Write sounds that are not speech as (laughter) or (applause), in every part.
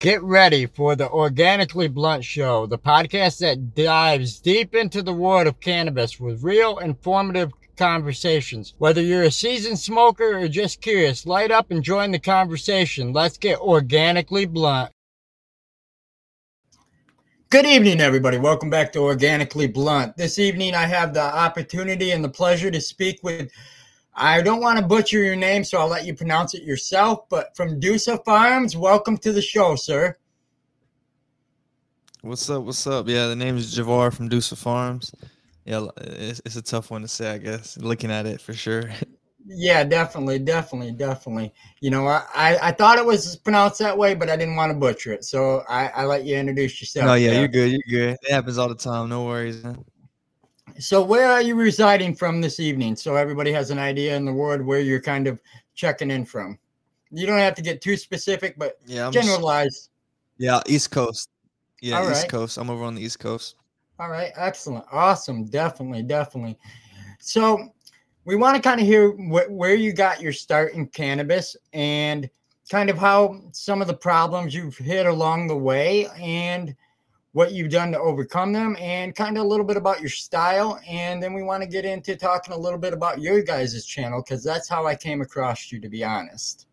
Get ready for the Organically Blunt Show, the podcast that dives deep into the world of cannabis with real, informative conversations. Whether you're a seasoned smoker or just curious, light up and join the conversation. Let's get organically blunt. Good evening, everybody. Welcome back to Organically Blunt. This evening, I have the opportunity and the pleasure to speak with I don't want to butcher your name, so I'll let you pronounce it yourself. But from Dusa Farms, welcome to the show, sir. What's up? What's up? Yeah, the name is Juvar from Dusa Farms. Yeah, it's, it's a tough one to say, I guess. Looking at it for sure. Yeah, definitely, definitely, definitely. You know, I, I thought it was pronounced that way, but I didn't want to butcher it, so I, I let you introduce yourself. Oh yeah, you're good. You're good. It happens all the time. No worries. Man. So, where are you residing from this evening? So everybody has an idea in the world where you're kind of checking in from. You don't have to get too specific, but yeah, generalize. Yeah, East Coast. Yeah, All East right. Coast. I'm over on the East Coast. All right, excellent, awesome, definitely, definitely. So, we want to kind of hear wh- where you got your start in cannabis and kind of how some of the problems you've hit along the way and what you've done to overcome them and kind of a little bit about your style. And then we want to get into talking a little bit about your guys' channel because that's how I came across you, to be honest.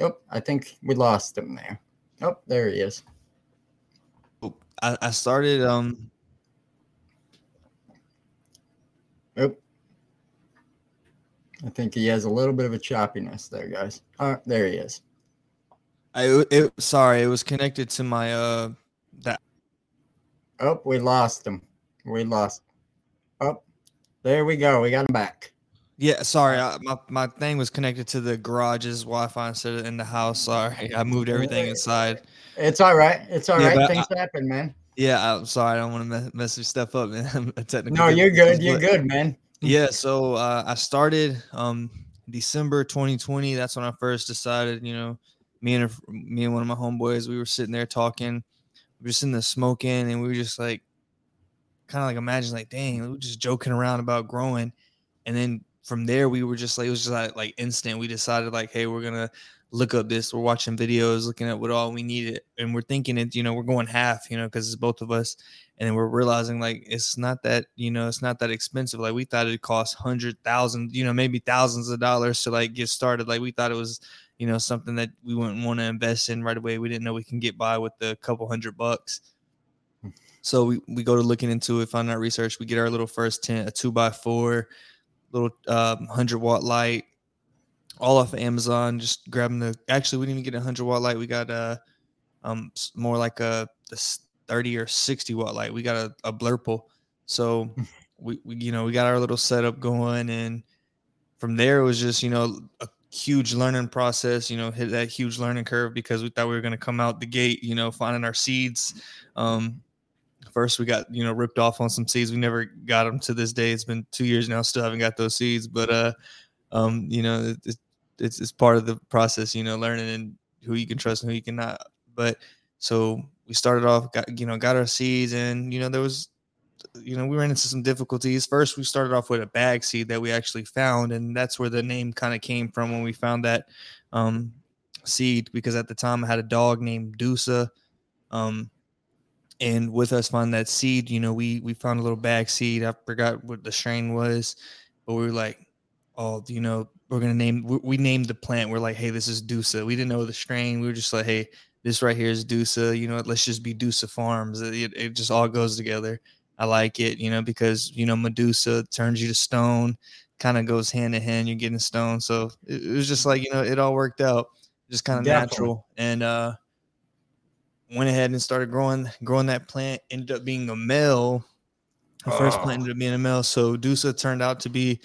Oh, I think we lost him there. Oh, there he is. I, I started um Oh. I think he has a little bit of a choppiness there, guys. Oh, there he is. I it, sorry, it was connected to my uh that. Oh, we lost him. We lost. Oh, there we go. We got him back. Yeah, sorry, I, my my thing was connected to the garage's Wi-Fi instead of in the house. Sorry, (laughs) I moved everything inside. It's all right. It's all yeah, right. Things I, happen, man. Yeah, I'm sorry. I don't want to mess, mess your stuff up, (laughs) man. no, you're good. You're good, man. Yeah, so uh, I started um December 2020. That's when I first decided, you know, me and a, me and one of my homeboys, we were sitting there talking, we were just in the smoking, and we were just like, kind of like imagine like, dang, we were just joking around about growing, and then from there we were just like, it was just like, like instant. We decided like, hey, we're gonna look up this. We're watching videos, looking at what all we needed, and we're thinking it. You know, we're going half, you know, because it's both of us, and then we're realizing like it's not that you know it's not that expensive. Like we thought it cost hundred thousand, you know, maybe thousands of dollars to like get started. Like we thought it was you know, something that we wouldn't want to invest in right away. We didn't know we can get by with a couple hundred bucks. So we, we go to looking into it, find out research. We get our little first tent, a two by four, little um, hundred watt light, all off of Amazon. Just grabbing the. Actually, we didn't even get a hundred watt light. We got a um more like a, a thirty or sixty watt light. We got a, a Blurple. So we, we you know we got our little setup going, and from there it was just you know a huge learning process, you know, hit that huge learning curve because we thought we were going to come out the gate, you know, finding our seeds. Um, first, we got, you know, ripped off on some seeds. We never got them to this day. It's been two years now, still haven't got those seeds, but, uh, um, you know, it, it's, it's part of the process, you know, learning and who you can trust and who you cannot. But so we started off, got, you know, got our seeds and, you know, there was, you know, we ran into some difficulties. First, we started off with a bag seed that we actually found, and that's where the name kind of came from when we found that um, seed. Because at the time, I had a dog named Dusa, um, and with us finding that seed, you know, we we found a little bag seed. I forgot what the strain was, but we were like, oh, you know, we're gonna name. We, we named the plant. We're like, hey, this is Dusa. We didn't know the strain. We were just like, hey, this right here is Dusa. You know, let's just be Dusa Farms. It, it just all goes together. I like it, you know, because you know Medusa turns you to stone, kind of goes hand in hand. You're getting stone, so it, it, was just like you know it all worked out, just kind of natural, and uh, went ahead and started growing growing that plant. Ended up being a male. The oh. first plant ended up being a male, so Dusa turned out to be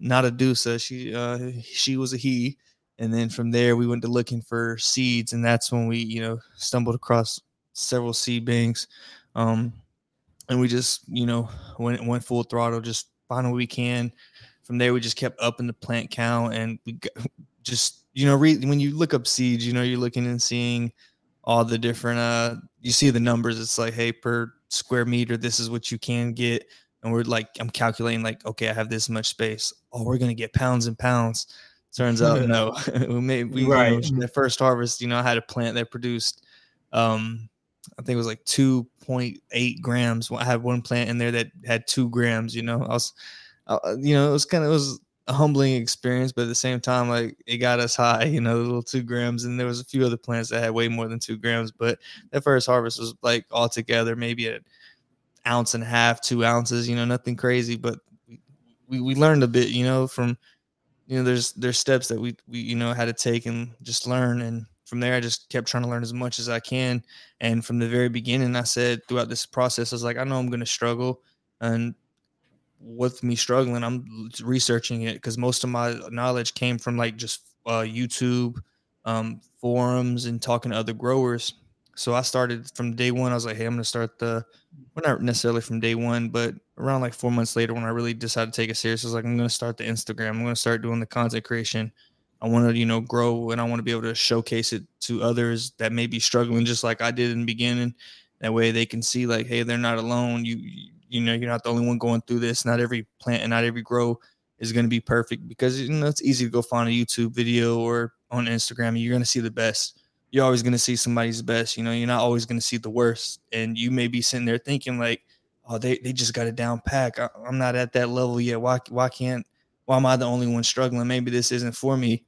not a Dusa. She uh, she was a he, and then from there we went to looking for seeds, and that's when we you know stumbled across several seed banks. Um, and we just you know went went full throttle, just find what we can. From there, we just kept upping the plant count, and we (laughs) just you know re- when you look up seeds, you know you're looking and seeing all the different uh you see the numbers. It's like hey per square meter, this is what you can get, and we're like I'm calculating like okay I have this much space. Oh, we're gonna get pounds and pounds. Turns out (laughs) no. (laughs) we made we Right. you know, the first harvest. You know, I had a plant that produced, um, I think it was like two point eight grams. I had one plant in there that had two grams. You know, I was, uh, you know, it was kind of it was a humbling experience, but at the same time, like it got us high. You know, the little two grams, and there was a few other plants that had way more than two grams. But that first harvest was like all together maybe an ounce and a half, two ounces. You know, nothing crazy, but we, we learned a bit. You know, from you know there's there's steps that we we you know had to take and just learn and from there i just kept trying to learn as much as i can and from the very beginning i said throughout this process i was like i know i'm going to struggle and with me struggling i'm researching it because most of my knowledge came from like just uh, youtube um, forums and talking to other growers so i started from day one i was like hey i'm going to start the well not necessarily from day one but around like four months later when I really decided to take it serious, I was like, I'm gonna start the Instagram. I'm gonna start doing the content creation. I want to, you know, grow and I want to be able to showcase it to others that may be struggling just like I did in the beginning. That way they can see like, hey, they're not alone. You you know, you're not the only one going through this. Not every plant and not every grow is going to be perfect because you know it's easy to go find a YouTube video or on Instagram you're going to see the best. You're always going to see somebody's best. You know, you're not always going to see the worst. And you may be sitting there thinking like, oh, they, they just got it down pack. I, I'm not at that level yet. Why why can't why am I the only one struggling? Maybe this isn't for me.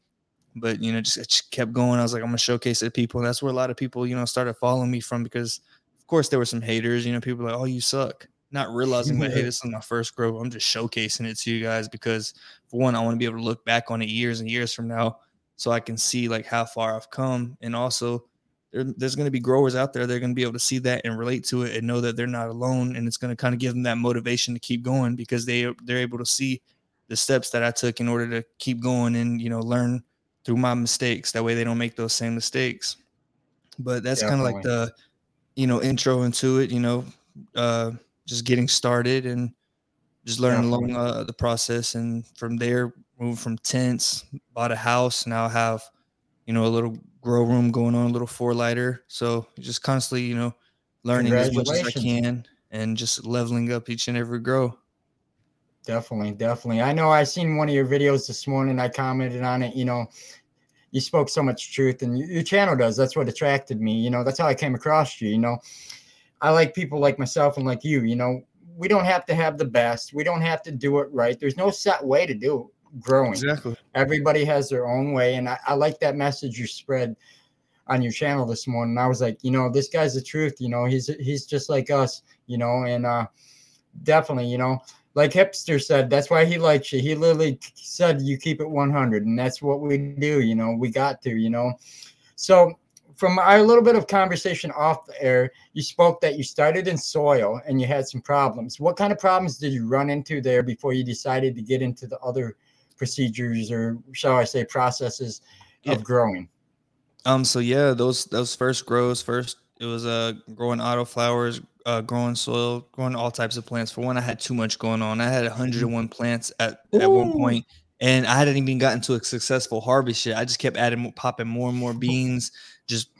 But you know, just, just kept going. I was like, I'm gonna showcase it to people. And that's where a lot of people, you know, started following me from because of course there were some haters, you know, people like, Oh, you suck. Not realizing that hey, (laughs) this is my first grow. I'm just showcasing it to you guys because for one, I want to be able to look back on it years and years from now so I can see like how far I've come. And also there's going to be growers out there they're going to be able to see that and relate to it and know that they're not alone and it's going to kind of give them that motivation to keep going because they they're able to see the steps that I took in order to keep going and you know learn through my mistakes that way they don't make those same mistakes but that's kind of like the you know intro into it you know uh just getting started and just learning Definitely. along uh, the process and from there moved from tents bought a house now I have you know a little grow room going on, a little four lighter. So just constantly, you know, learning as much as I can and just leveling up each and every grow. Definitely, definitely. I know I seen one of your videos this morning. I commented on it. You know, you spoke so much truth, and your channel does. That's what attracted me. You know, that's how I came across you. You know, I like people like myself and like you. You know, we don't have to have the best. We don't have to do it right. There's no set way to do it growing. Exactly. Everybody has their own way. And I, I like that message you spread on your channel this morning. I was like, you know, this guy's the truth. You know, he's he's just like us, you know, and uh definitely, you know, like hipster said, that's why he likes you. He literally said you keep it 100, and that's what we do, you know, we got to, you know. So from our little bit of conversation off the air, you spoke that you started in soil and you had some problems. What kind of problems did you run into there before you decided to get into the other procedures or shall I say processes yeah. of growing? Um, so yeah, those those first grows first it was uh growing auto flowers, uh growing soil, growing all types of plants. For one, I had too much going on. I had 101 plants at, at one point, and I hadn't even gotten to a successful harvest yet. I just kept adding popping more and more beans, just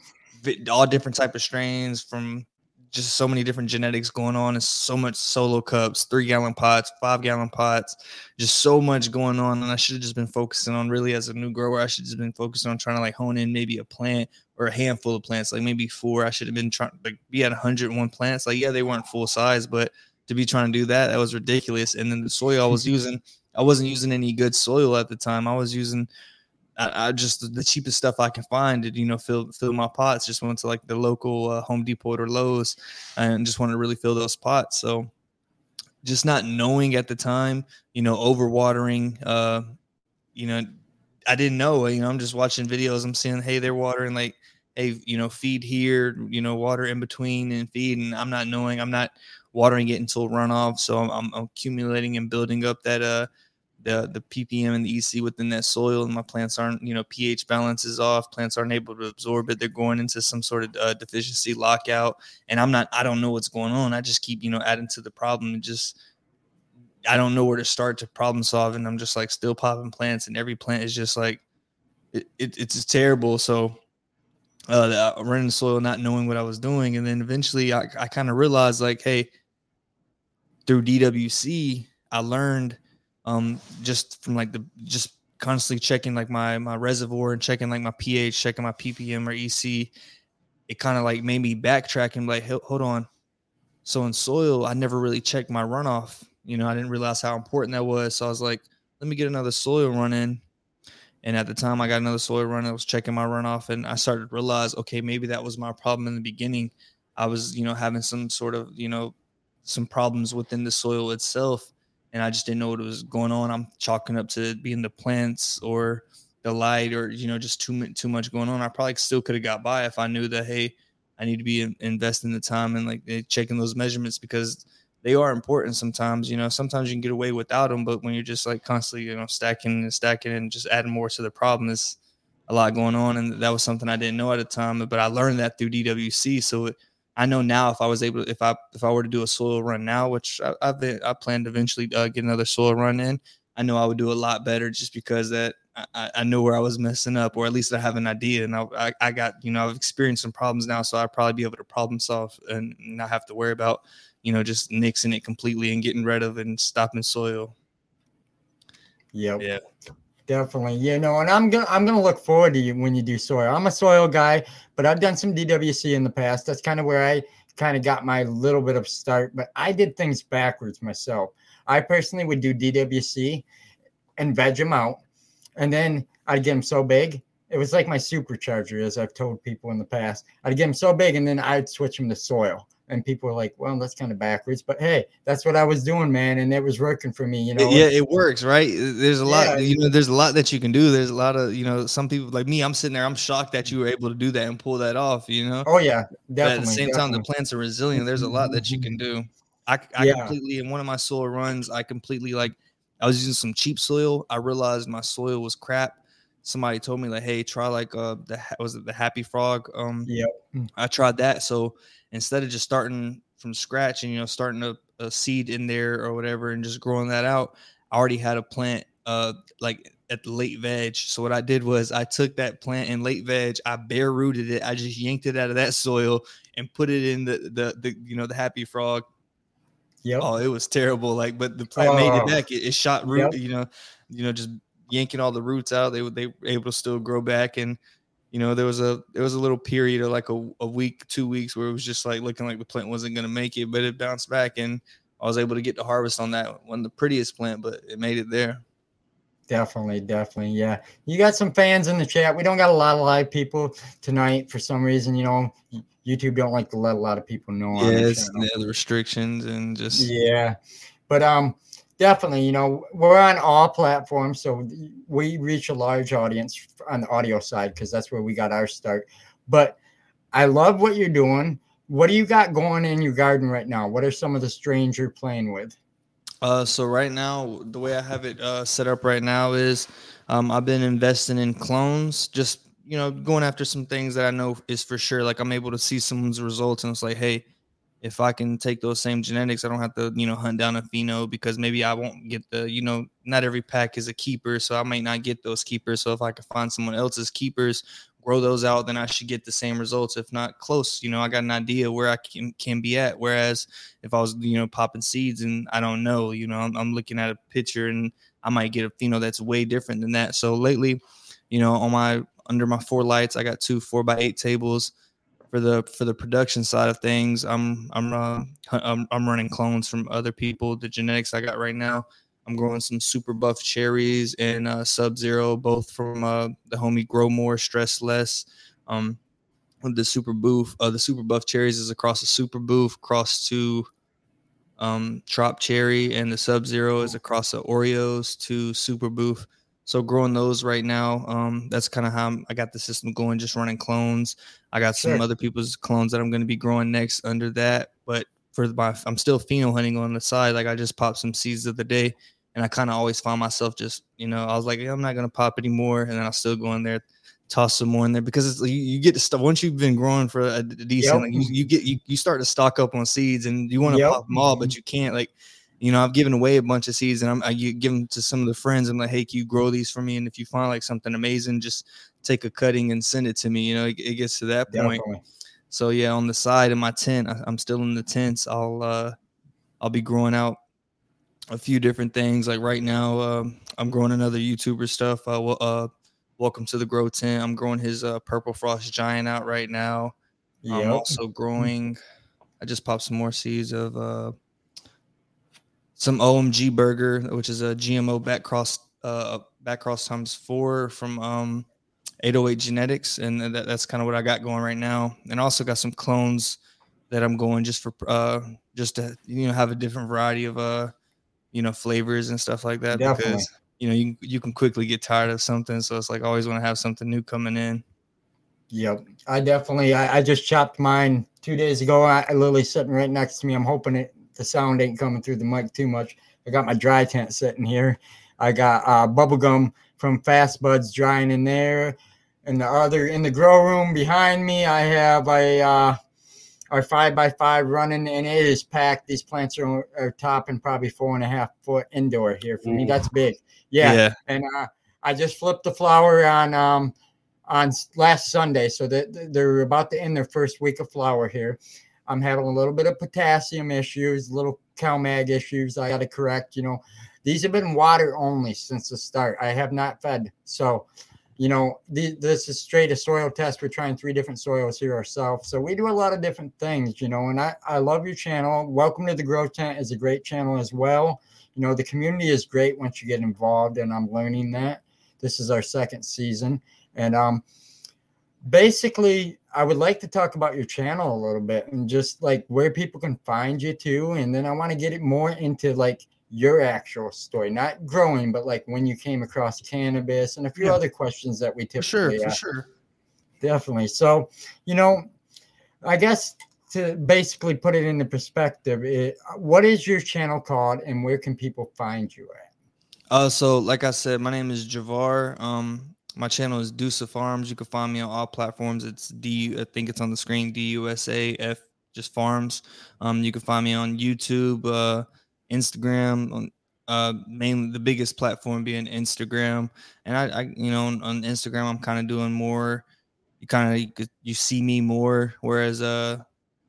all different type of strains from just so many different genetics going on and so much solo cups, three gallon pots, five gallon pots, just so much going on. And I should have just been focusing on really as a new grower, I should have just been focusing on trying to like hone in maybe a plant or a handful of plants, like maybe four. I should have been trying like be at 101 plants. Like, yeah, they weren't full size, but to be trying to do that, that was ridiculous. And then the soil I was (laughs) using, I wasn't using any good soil at the time. I was using I, I, just the cheapest stuff I can find to you know fill fill my pots. Just went to like the local uh, Home Depot or Lowe's, and just wanted to really fill those pots. So just not knowing at the time, you know, overwatering. Uh, you know, I didn't know. You know, I'm just watching videos. I'm seeing, hey, they're watering like, hey, you know, feed here, you know, water in between and feed, and I'm not knowing. I'm not watering it until runoff. So I'm, I'm accumulating and building up that uh the the ppm and the ec within that soil and my plants aren't you know ph balance is off plants aren't able to absorb it. They're going into some sort of uh, deficiency lockout and i'm not i don't know what's going on. I just keep you know adding to the problem and just i don't know where to start to problem solve and i'm just like still popping plants and every plant is just like it, it it's terrible. So uh running the soil not knowing what i was doing and then eventually i, I kind of realized like hey through dwc i learned um, just from like the just constantly checking like my my reservoir and checking like my pH, checking my ppm or EC, it kind of like made me backtrack and like, hold on. So in soil, I never really checked my runoff. You know, I didn't realize how important that was. So I was like, let me get another soil run in. And at the time I got another soil run, I was checking my runoff and I started to realize, okay, maybe that was my problem in the beginning. I was, you know, having some sort of, you know, some problems within the soil itself. And I just didn't know what was going on. I'm chalking up to being the plants or the light or, you know, just too, too much going on. I probably still could have got by if I knew that, hey, I need to be investing the time and like eh, checking those measurements because they are important sometimes. You know, sometimes you can get away without them, but when you're just like constantly, you know, stacking and stacking and just adding more to the problem, is a lot going on. And that was something I didn't know at the time, but I learned that through DWC. So it, I know now if I was able, to, if I if I were to do a soil run now, which I, have been, I plan to eventually uh, get another soil run in, I know I would do a lot better just because that I, I know where I was messing up, or at least I have an idea. And I, I, I got, you know, I've experienced some problems now, so I'd probably be able to problem solve and not have to worry about, you know, just nixing it completely and getting rid of and stopping soil. Yep. Yeah. Definitely. You know, and I'm gonna I'm gonna look forward to you when you do soil. I'm a soil guy, but I've done some DWC in the past. That's kind of where I kind of got my little bit of start, but I did things backwards myself. I personally would do DWC and veg them out, and then I'd get them so big. It was like my supercharger, as I've told people in the past. I'd get them so big, and then I'd switch them to soil and people are like, well, that's kind of backwards, but hey, that's what I was doing, man, and it was working for me, you know. Yeah, it works, right? There's a lot, yeah. you know, there's a lot that you can do. There's a lot of, you know, some people like me, I'm sitting there, I'm shocked that you were able to do that and pull that off, you know. Oh yeah, definitely. But at the same definitely. time, the plants are resilient. There's a lot that you can do. I, I yeah. completely in one of my soil runs, I completely like I was using some cheap soil. I realized my soil was crap. Somebody told me like, hey, try like uh the was it the Happy Frog? Um, yep. I tried that. So instead of just starting from scratch and you know starting a, a seed in there or whatever and just growing that out, I already had a plant uh like at the late veg. So what I did was I took that plant in late veg, I bare rooted it, I just yanked it out of that (laughs) soil and put it in the the, the you know the happy frog. Yep. Oh, it was terrible. Like, but the plant made it oh. back. It, it shot root, yep. you know, you know, just yanking all the roots out. They they were able to still grow back and you know, there was a there was a little period of like a, a week, two weeks where it was just like looking like the plant wasn't gonna make it, but it bounced back and I was able to get the harvest on that one, the prettiest plant, but it made it there. Definitely, definitely. Yeah. You got some fans in the chat. We don't got a lot of live people tonight for some reason, you know. YouTube don't like to let a lot of people know. Yes, yeah, the restrictions and just yeah. But um definitely you know we're on all platforms so we reach a large audience on the audio side because that's where we got our start. But i love what you're doing. What do you got going in your garden right now? What are some of the strains you're playing with? Uh so right now the way i have it uh set up right now is um i've been investing in clones just you know going after some things that i know is for sure. Like i'm able to see someone's results and it's like hey if I can take those same genetics, I don't have to, you know, hunt down a pheno because maybe I won't get the, you know, not every pack is a keeper, so I might not get those keepers. So if I can find someone else's keepers, grow those out, then I should get the same results, if not close. You know, I got an idea where I can can be at. Whereas if I was, you know, popping seeds and I don't know, you know, I'm, I'm looking at a picture and I might get a pheno that's way different than that. So lately, you know, on my under my four lights, I got two four by eight tables for the for the production side of things, I'm I'm uh, I'm, I'm running clones from other people. The genetics I got right now, I'm growing some super buff cherries and uh, Sub Zero, both from uh, the homie Grow More, Stress Less. Um, the super boof, uh, the super buff cherries is across the super boof, cross to um, Trop Cherry, and the Sub Zero is across the Oreos to super boof. So growing those right now, um, that's kind of how I'm, i got the system going, just running clones. I got some other people's clones that I'm going to be growing next under that. But for my, I'm still pheno hunting on the side. Like I just popped some seeds of the day, and I kind of always find myself just, you know, I was like, I'm not going to pop anymore, and then I'll still go in there, toss some more in there because you, you, get to stuff once you've been growing for a, decent, yep. like you, you, get you, you start to stock up on seeds, and you want to yep. pop them all, but you can't like you know, I've given away a bunch of seeds and I'm, I give them to some of the friends. I'm like, hey, can you grow these for me? And if you find like something amazing, just take a cutting and send it to me. You know, it, it gets to that point. Definitely. So yeah, on the side of my tent, I, am still in the tents. I'll uh, I'll be growing out a few different things. Like right now, um, I'm growing another YouTuber stuff. Uh, uh, welcome to the Grow Tent. I'm growing his uh, Purple Frost Giant out right now. Yep. I'm also growing. I just popped some more seeds of uh, some OMG burger, which is a GMO back cross uh, back cross times four from um, 808 Genetics, and that, that's kind of what I got going right now. And also got some clones that I'm going just for uh, just to you know have a different variety of uh you know flavors and stuff like that Definitely. because you know you you can quickly get tired of something, so it's like always want to have something new coming in. Yep, I definitely I, I just chopped mine two days ago. I, I literally sitting right next to me. I'm hoping it the sound ain't coming through the mic too much. I got my dry tent sitting here. I got uh, bubble gum from Fast Buds drying in there. And the other in the grow room behind me, I have a uh, our five by five running, and it is packed. These plants are, are topping probably four and a half foot indoor here for Ooh. me. That's big. Yeah. yeah. And uh, I just flipped the flower on um on last Sunday, so that they're about to end their first week of flower here. I'm having a little bit of potassium issues, little CalMag issues. I got to correct. You know, these have been water only since the start. I have not fed. So, you know, the, this is straight a soil test. We're trying three different soils here ourselves. So we do a lot of different things, you know, and I, I love your channel. Welcome to the Grow Tent is a great channel as well. You know, the community is great once you get involved, and I'm learning that. This is our second season. And um, basically, I would like to talk about your channel a little bit and just like where people can find you too. And then I want to get it more into like your actual story, not growing, but like when you came across cannabis and a few yeah. other questions that we typically for sure, for sure. Definitely. So, you know, I guess to basically put it into perspective, it, what is your channel called and where can people find you at? Uh, so like I said, my name is Juvar. Um, my channel is Dusa Farms. You can find me on all platforms. It's D. I think it's on the screen. D U S A F. Just Farms. Um, you can find me on YouTube, uh, Instagram, on uh, mainly the biggest platform being Instagram. And I, I you know, on, on Instagram, I'm kind of doing more. You kind of you see me more, whereas uh,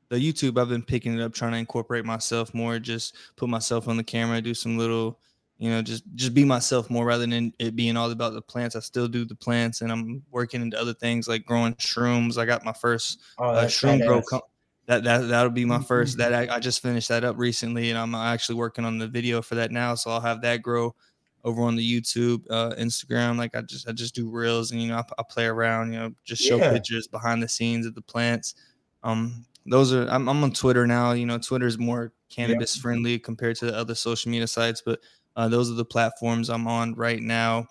the YouTube, I've been picking it up, trying to incorporate myself more. Just put myself on the camera, do some little you know just just be myself more rather than it being all about the plants. I still do the plants and i'm working into other things like growing shrooms. I got my first oh, uh, shroom grow com- that that that'll be my first that I, I, just finished that up recently and i'm actually working on the video for that now. So i'll have that grow over on the youtube uh, instagram. Like i just i just do reels and you know i, I play around you know just show yeah. pictures behind the scenes of the plants. Um those are I'm, I'm on twitter now. You know twitter is more cannabis friendly compared to the other social media sites but uh, those are the platforms I'm on right now.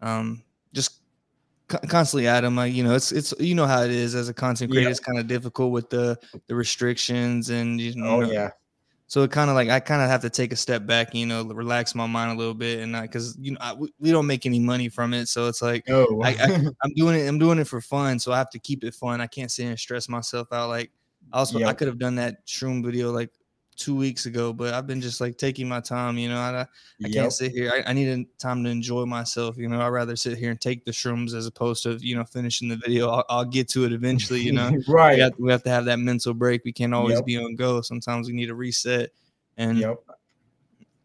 Um, just co- constantly at them. Like, you know, it's it's you know how it is as a content creator. Yeah. It's kind of difficult with the the restrictions and you know. Oh yeah. So it kind of like I kind of have to take a step back, you know, relax my mind a little bit, and because you know I, we don't make any money from it, so it's like oh. I, am (laughs) doing it. I'm doing it for fun, so I have to keep it fun. I can't sit and stress myself out. Like also, yep. I could have done that shroom video like two weeks ago, but I've been just like taking my time. You know, I, I yep. can't sit here. I, I need time to enjoy myself. You know, I'd rather sit here and take the shrooms as opposed to you know finishing the video. I'll, I'll get to it eventually. You know, (laughs) right? We have, we have, to have that mental break. We can't always yep. be on go. Sometimes we need a reset. And yep.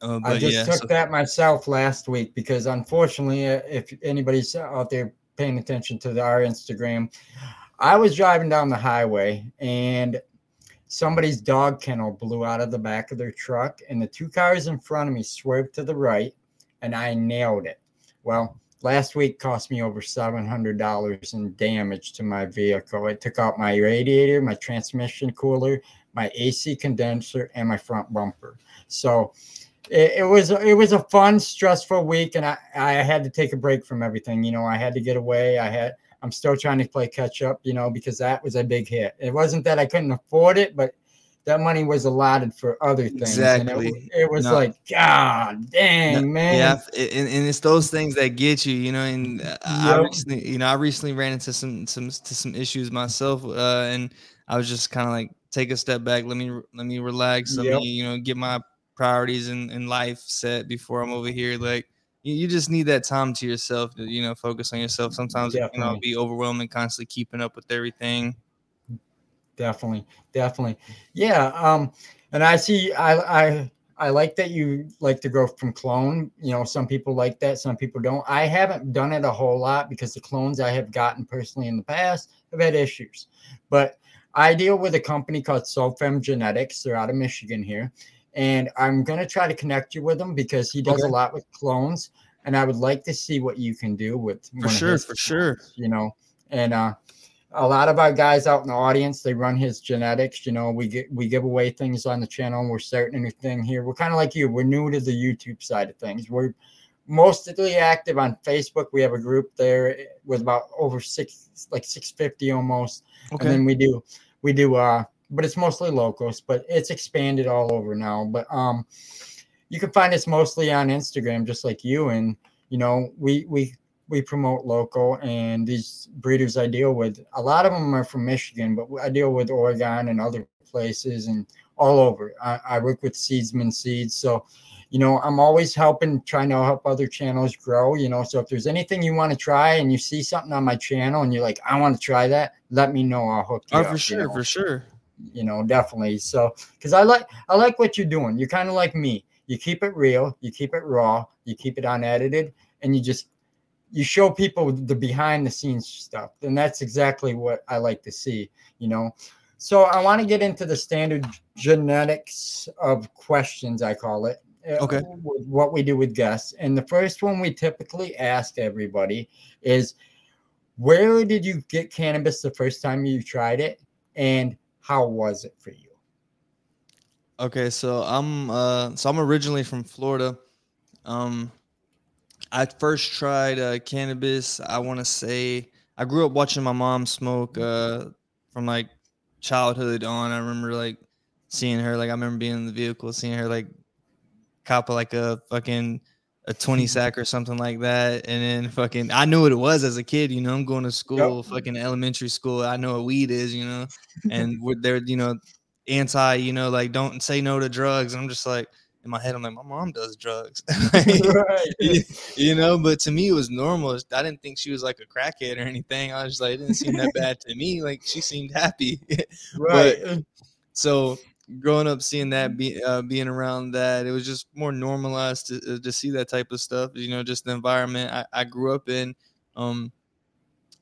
Uh, I just yeah, took so. that myself last week because unfortunately, uh, if anybody's out there paying attention to the, our Instagram, I was driving down the highway and somebody's dog kennel blew out of the back of their truck, and the two cars in front of me swerved to the right, and I nailed it. Well, last week cost me over $700 in damage to my vehicle. It took out my radiator, my transmission cooler, my AC condenser, and my front bumper. So it, it, was it was a fun, stressful week, and I, I had to take a break from everything. You know, I had to get away. I had I'm still trying to play catch up, you know, because that was a big hit. It wasn't that I couldn't afford it, but that money was allotted for other things. Exactly. It, it was no. like, God dang, no, man. Yeah, and, and, it's those things that get you, you know. And yep. I recently, you know, I recently ran into some some to some issues myself, uh, and I was just kind of like, take a step back, let me let me relax, let yep. me, you know, get my priorities in, in life set before I'm over here, like you, you just need that time to yourself to you know focus on yourself. Sometimes definitely. it can be overwhelming, constantly keeping up with everything. Definitely, definitely, yeah. Um, and I see, I I I like that you like to go from clone. You know, some people like that, some people don't. I haven't done it a whole lot because the clones I have gotten personally in the past have had issues. But I deal with a company called Solfem Genetics. They're out of Michigan here. And I'm going to try to connect you with him because he does okay. a lot with clones. And I would like to see what you can do with for sure, for sure. You know, and uh, a lot of our guys out in the audience they run his genetics you know we get we give away things on the channel and we're starting a new thing here we're kind of like you we're new to the youtube side of things we're mostly active on facebook we have a group there with about over six like 650 almost okay. and then we do we do uh but it's mostly locals but it's expanded all over now but um you can find us mostly on instagram just like you and you know we we we promote local and these breeders I deal with, a lot of them are from Michigan, but I deal with Oregon and other places and all over. I, I work with Seedsman Seeds. So, you know, I'm always helping, trying to help other channels grow, you know. So if there's anything you want to try and you see something on my channel and you're like, I want to try that, let me know. I'll hook you oh, up. for sure, you know? for sure. You know, definitely. So because I like I like what you're doing. You're kind of like me. You keep it real, you keep it raw, you keep it unedited, and you just you show people the behind the scenes stuff and that's exactly what i like to see you know so i want to get into the standard genetics of questions i call it uh, okay what we do with guests and the first one we typically ask everybody is where did you get cannabis the first time you tried it and how was it for you okay so i'm uh so i'm originally from florida um I first tried uh, cannabis. I want to say I grew up watching my mom smoke uh, from like childhood on. I remember like seeing her. Like I remember being in the vehicle, seeing her like cop like a fucking a 20 sack or something like that. And then fucking, I knew what it was as a kid, you know, I'm going to school, yep. fucking elementary school. I know what weed is, you know, (laughs) and they're, you know, anti, you know, like don't say no to drugs. And I'm just like, in my head, I'm like, my mom does drugs, (laughs) (laughs) you know. But to me, it was normal. I didn't think she was like a crackhead or anything. I was like, it didn't seem that bad to me. Like she seemed happy, right? But, so growing up, seeing that, be, uh, being around that, it was just more normalized to, uh, to see that type of stuff. You know, just the environment I, I grew up in. Um,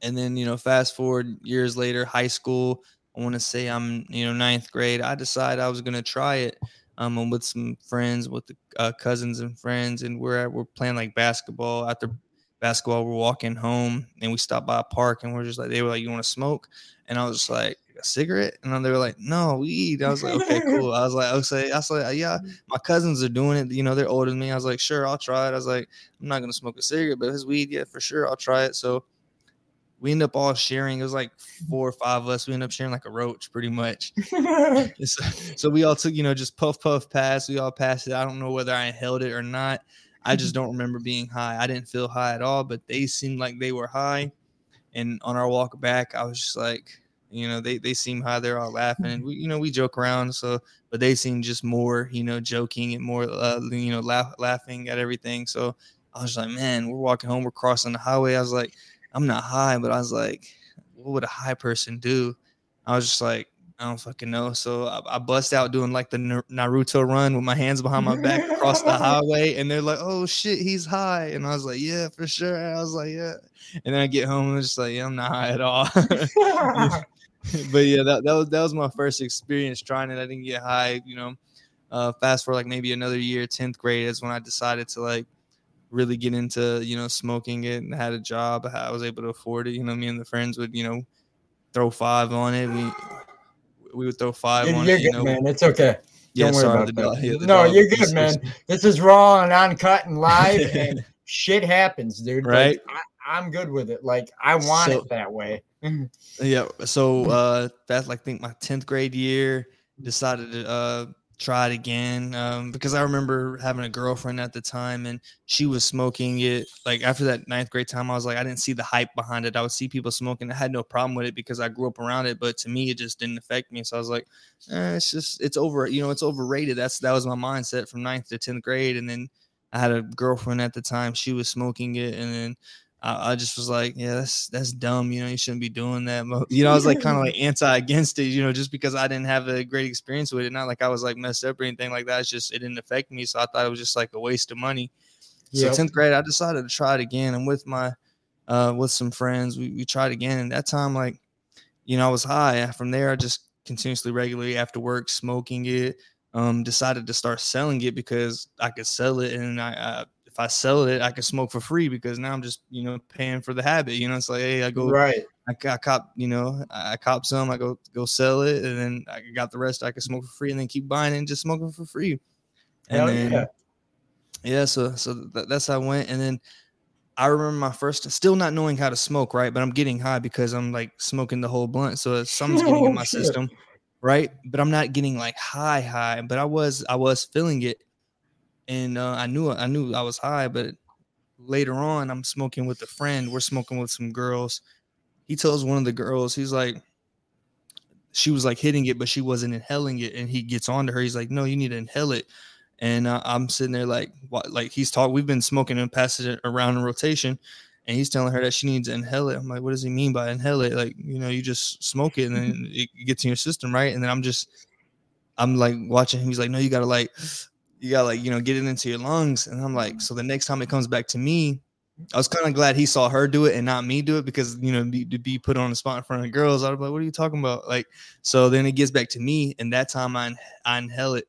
and then you know, fast forward years later, high school. I want to say I'm you know ninth grade. I decided I was gonna try it um, I'm with some friends, with the uh, cousins and friends, and we're we're playing like basketball. After basketball, we're walking home, and we stopped by a park, and we're just like, they were like, "You want to smoke?" And I was just like, "A cigarette?" And then they were like, "No, weed." I was like, "Okay, cool." I was (laughs) like, "Okay," I was like, "Yeah, mm-hmm. my cousins are doing it. You know, they're older than me." I was like, "Sure, I'll try it." I was like, "I'm not gonna smoke a cigarette, but if it's weed, yeah, for sure, I'll try it." So we end up all sharing. It was like mm-hmm. four or five of us. We end up sharing like a roach, pretty much. (laughs) (laughs) so, so, we all took, you know, just puff puff pass. We all passed it. I don't know whether I held it or not. I just mm-hmm. don't remember being high. I didn't feel high at all, but they seemed like they were high. And on our walk back, I was just like, you know, they they seem high. They're all laughing, and we, you know, we joke around. So, but they seem just more, you know, joking and more, uh, you know, laugh, laughing at everything. So I was like, man, we're walking home. We're crossing the highway. I was like I'm not high, but I was like, what would a high person do? I was just like, I don't fucking know. So I, I bust out doing like the Naruto run with my hands behind my back across the (laughs) highway, and they're like, "Oh shit, he's high," and I was like, "Yeah, for sure." I was like, "Yeah," and then I get home and I'm just like, "Yeah, I'm not high at all." (laughs) (laughs) (laughs) but yeah, that, that was that was my first experience trying it. I didn't get high, you know. Uh, fast for like maybe another year, tenth grade is when I decided to like really get into you know smoking it and had a job i was able to afford it you know me and the friends would you know throw five on it we we would throw 5 you're, on you're it good, you know man it's okay yeah, Don't worry sorry, about that. Yeah, no, you're good, man. (laughs) This is raw and uncut and live, (laughs) and shit happens, dude. Right? I, am good with it. Like I want so, it that way. (laughs) yeah. So uh, that's like I think my tenth grade year. Decided to uh, try it again um, because I remember having a girlfriend at the time and she was smoking it. Like after that ninth grade time, I was like, I didn't see the hype behind it. I would see people smoking. I had no problem with it because I grew up around it, but to me, it just didn't affect me. So I was like, eh, it's just it's over. You know, it's overrated. That's that was my mindset from ninth to tenth grade, and then I had a girlfriend at the time. She was smoking it, and then I, I, just was like, yeah, that's that's dumb. You know, you shouldn't be doing that. You know, I was like kind of like (laughs) anti against it. You know, just because I didn't have a great experience with it. Not like I was like messed up or anything like that. It's just it didn't affect me. So I thought it was just like a waste of money. So tenth grade, I decided to try it again. And with my uh with some friends, we we tried again. And that time, like, you know, I was high. From there, I just continuously regularly after work smoking it. Um, decided to start selling it because I could sell it and I, I if I sell it, I can smoke for free because now I'm just, you know, paying for the habit. You know, it's like, hey, I go right. I, I cop, you know, I cop some, I go go sell it, and then I got the rest. I can smoke for free, and then keep buying it and just smoking for free. And Hell then, yeah. yeah, so so that, that's how I went, and then I remember my first, still not knowing how to smoke, right? But I'm getting high because I'm like smoking the whole blunt, so (laughs) something's getting in my system, right? But I'm not getting like high, high. But I was, I was feeling it, and uh, I knew I knew I was high, but later on I'm smoking with a friend. We're smoking with some girls. He tells one of the girls, he's like, she was like hitting it, but she wasn't inhaling it. And he gets on to her. He's like, no, you need to inhale it. And uh, I'm sitting there like, what? Like he's talking. We've been smoking and passing it around in rotation, and he's telling her that she needs to inhale it. I'm like, what does he mean by inhale it? Like, you know, you just smoke it and then (laughs) it gets in your system, right? And then I'm just, I'm like watching him. He's like, no, you gotta like you got like you know get it into your lungs and i'm like mm-hmm. so the next time it comes back to me i was kind of glad he saw her do it and not me do it because you know be, to be put on the spot in front of girls i was like what are you talking about like so then it gets back to me and that time i, I inhale it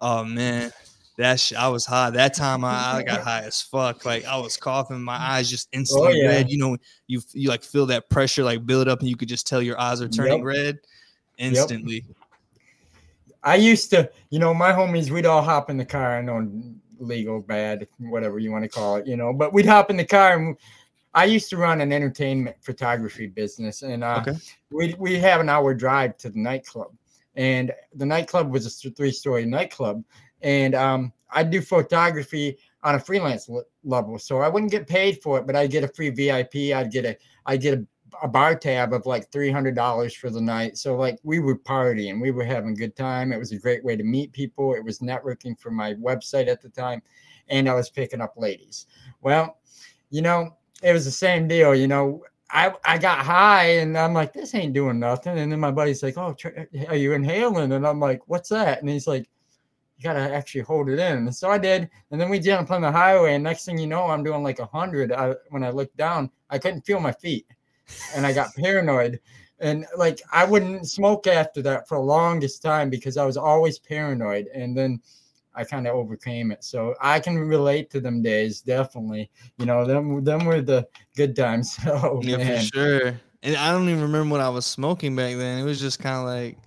oh man that sh- I was high. That time I, I, got (laughs) high as fuck. Like I was coughing, my mm-hmm. eyes just oh, instantly oh, yeah. red. You know, you you like feel that pressure like build up, and you could just tell your eyes are turning yep. red instantly. Yep. I used to, you know, my homies, we'd all hop in the car. I know legal, bad, whatever you want to call it, you know, but we'd hop in the car and I used to run an entertainment photography business, and uh, okay. we we have an hour drive to the nightclub, and the nightclub was a three story nightclub, and um, I do photography on a freelance level, so I wouldn't get paid for it, but I'd get a free VIP, I'd get a I get a a bar tab of like $300 for the night. So like we were partying, we were having a good time. It was a great way to meet people. It was networking for my website at the time. And I was picking up ladies. Well, you know, it was the same deal. You know, I, I got high and I'm like, this ain't doing nothing. And then my buddy's like, oh, are you inhaling? And I'm like, what's that? And he's like, you gotta actually hold it in. And so I did. And then we jumped on the highway. And next thing you know, I'm doing like a hundred. When I looked down, I couldn't feel my feet and I got paranoid. And like I wouldn't smoke after that for the longest time because I was always paranoid. And then I kind of overcame it. So I can relate to them days, definitely. You know, them them were the good times. (laughs) So yeah, man. for sure. And I don't even remember what I was smoking back then. It was just kind of like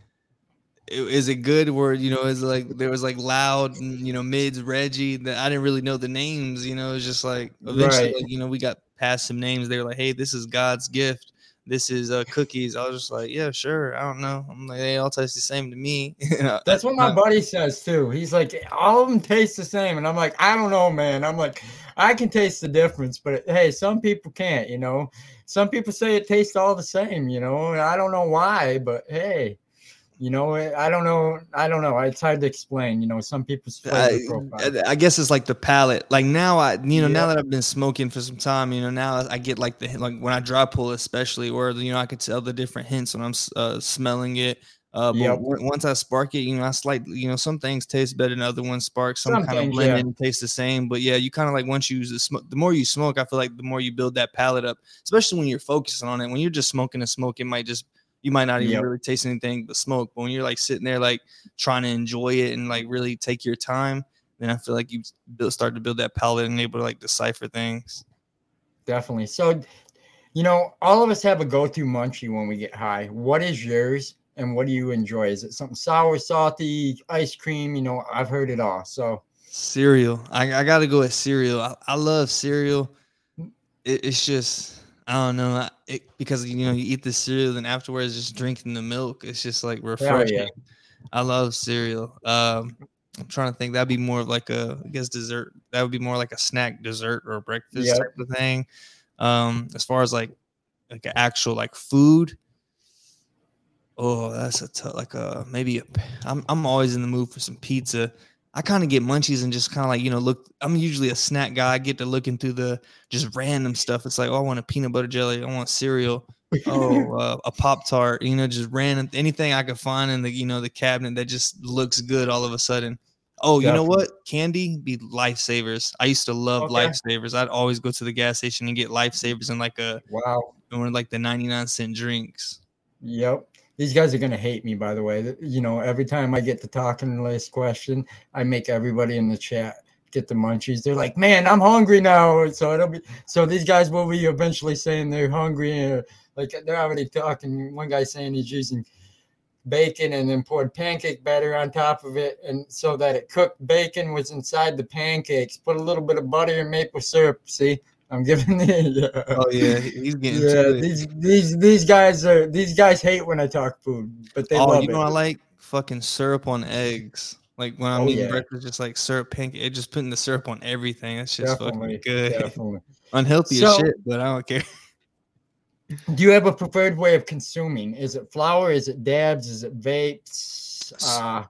is it good where you know is like there was like loud you know mids reggie that i didn't really know the names you know it's just like eventually right. like, you know we got past some names. They were like hey this is god's gift. This is uh cookies. I was just like yeah sure. I don't know. I'm like they all taste the same to me. (laughs) That's what my buddy says too. He's like all of them taste the same. And i'm like i don't know man. I'm like i can taste the difference but hey some people can't you know? Some people say it tastes all the same you know? I don't know why but hey you know i don't know i don't know it's hard to explain you know some people's I, I guess it's like the palate like now i you know yeah. now that i've been smoking for some time you know now i get like the like when i dry pull especially where you know i could tell the different hints when i'm uh, smelling it uh, but yep. once I spark it, you know, I slightly, you know, some things taste better than other ones spark. Some, some kind things, of blend yeah. and taste the same. But yeah, you kind of like once you use the smoke, the more you smoke, I feel like the more you build that palate up, especially when you're focusing on it. When you're just smoking a smoke, it might just you might not even yep. really taste anything but smoke. But when you're like sitting there, like trying to enjoy it and like really take your time, then I feel like you build, start to build that palate and able to like decipher things. Definitely. So, you know, all of us have a go-to munchie when we get high. What is yours, and what do you enjoy? Is it something sour, salty, ice cream? You know, I've heard it all. So cereal. I, I got to go with cereal. I, I love cereal. Mm. It, it's just I don't know it, because you know you eat the cereal and afterwards just drinking the milk. It's just like refreshing. Yeah. I love cereal. Um, I'm trying to think that'd be more of like a I guess dessert. That would be more like a snack dessert or breakfast yep. type of thing. Um, as far as like like an actual like food. Oh, that's a t- like a maybe a. I'm I'm always in the mood for some pizza. I kind of get munchies and just kind of like you know look. I'm usually a snack guy. I get to looking through the just random stuff. It's like oh, I want a peanut butter jelly. I want cereal. oh, (laughs) uh, a pop tart. You know, just random anything I could find in the you know the cabinet that just looks good all of a sudden. Oh, you know what? Candy be lifesavers. I used to love okay. lifesavers. I'd always go to the gas station and get lifesavers and like a wow, one of like the 99 cent drinks. Yep. These guys are gonna hate me, by the way. You know, every time I get to talking last question, I make everybody in the chat get the munchies. They're like, "Man, I'm hungry now." So it'll be so these guys will be eventually saying they're hungry and like they're already talking. One guy saying he's using bacon and then poured pancake batter on top of it, and so that it cooked bacon was inside the pancakes. Put a little bit of butter and maple syrup. See, I'm giving the. (laughs) Yeah. Oh yeah, he's getting. Yeah, these these these guys are these guys hate when I talk food, but they oh, love you know I like fucking syrup on eggs. Like when I'm oh, eating yeah. breakfast, just like syrup pancake, it just putting the syrup on everything. It's just definitely, fucking good. Definitely. (laughs) Unhealthy so, as shit, but I don't care. (laughs) Do you have a preferred way of consuming? Is it flour? Is it dabs? Is it vapes? Uh,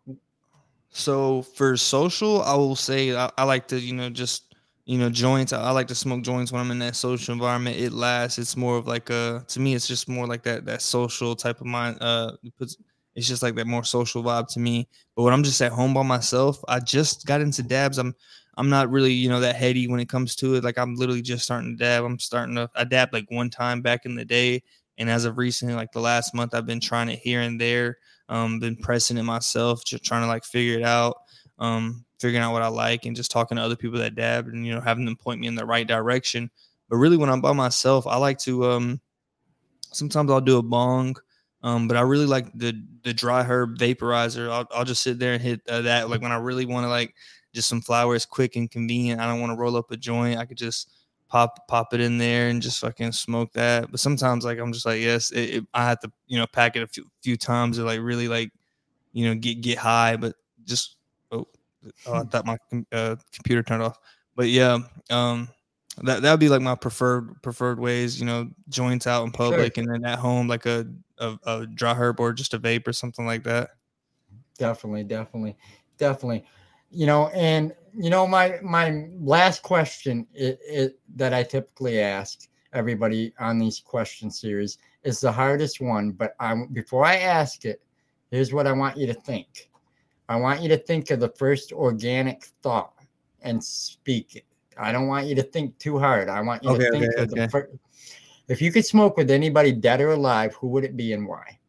so for social, I will say I, I, like to, you know, just you know, joints. I, I, like to smoke joints when I'm in that social environment. It lasts. It's more of like a to me, it's just more like that that social type of mind. Uh, it's just like that more social vibe to me. But when I'm just at home by myself, I just got into dabs. I'm I'm not really, you know, that heady when it comes to it. Like I'm literally just starting to dab. I'm starting to I dab like one time back in the day. And as of recently, like the last month, I've been trying it here and there. Um, been pressing it myself, just trying to like figure it out. Um, figuring out what I like and just talking to other people that dab and you know having them point me in the right direction. But really, when I'm by myself, I like to um, sometimes I'll do a bong. Um, but I really like the the dry herb vaporizer. I'll, I'll just sit there and hit uh, that. Like when I really want to like just some flowers, quick and convenient. I don't want to roll up a joint. I could just pop pop it in there and just fucking smoke that. But sometimes like I'm just like yes, it, it, I have to you know pack it a few, few times to like really like you know get get high. But just oh, I thought my uh, computer turned off. But yeah, um, that that would be like my preferred preferred ways. You know, joints out in public sure. and then at home like a, a a dry herb or just a vape or something like that. Definitely, definitely, definitely you know and you know my my last question it, it, that i typically ask everybody on these question series is the hardest one but i'm before i ask it here's what i want you to think i want you to think of the first organic thought and speak it i don't want you to think too hard i want you okay, to think okay, of okay. the first if you could smoke with anybody dead or alive who would it be and why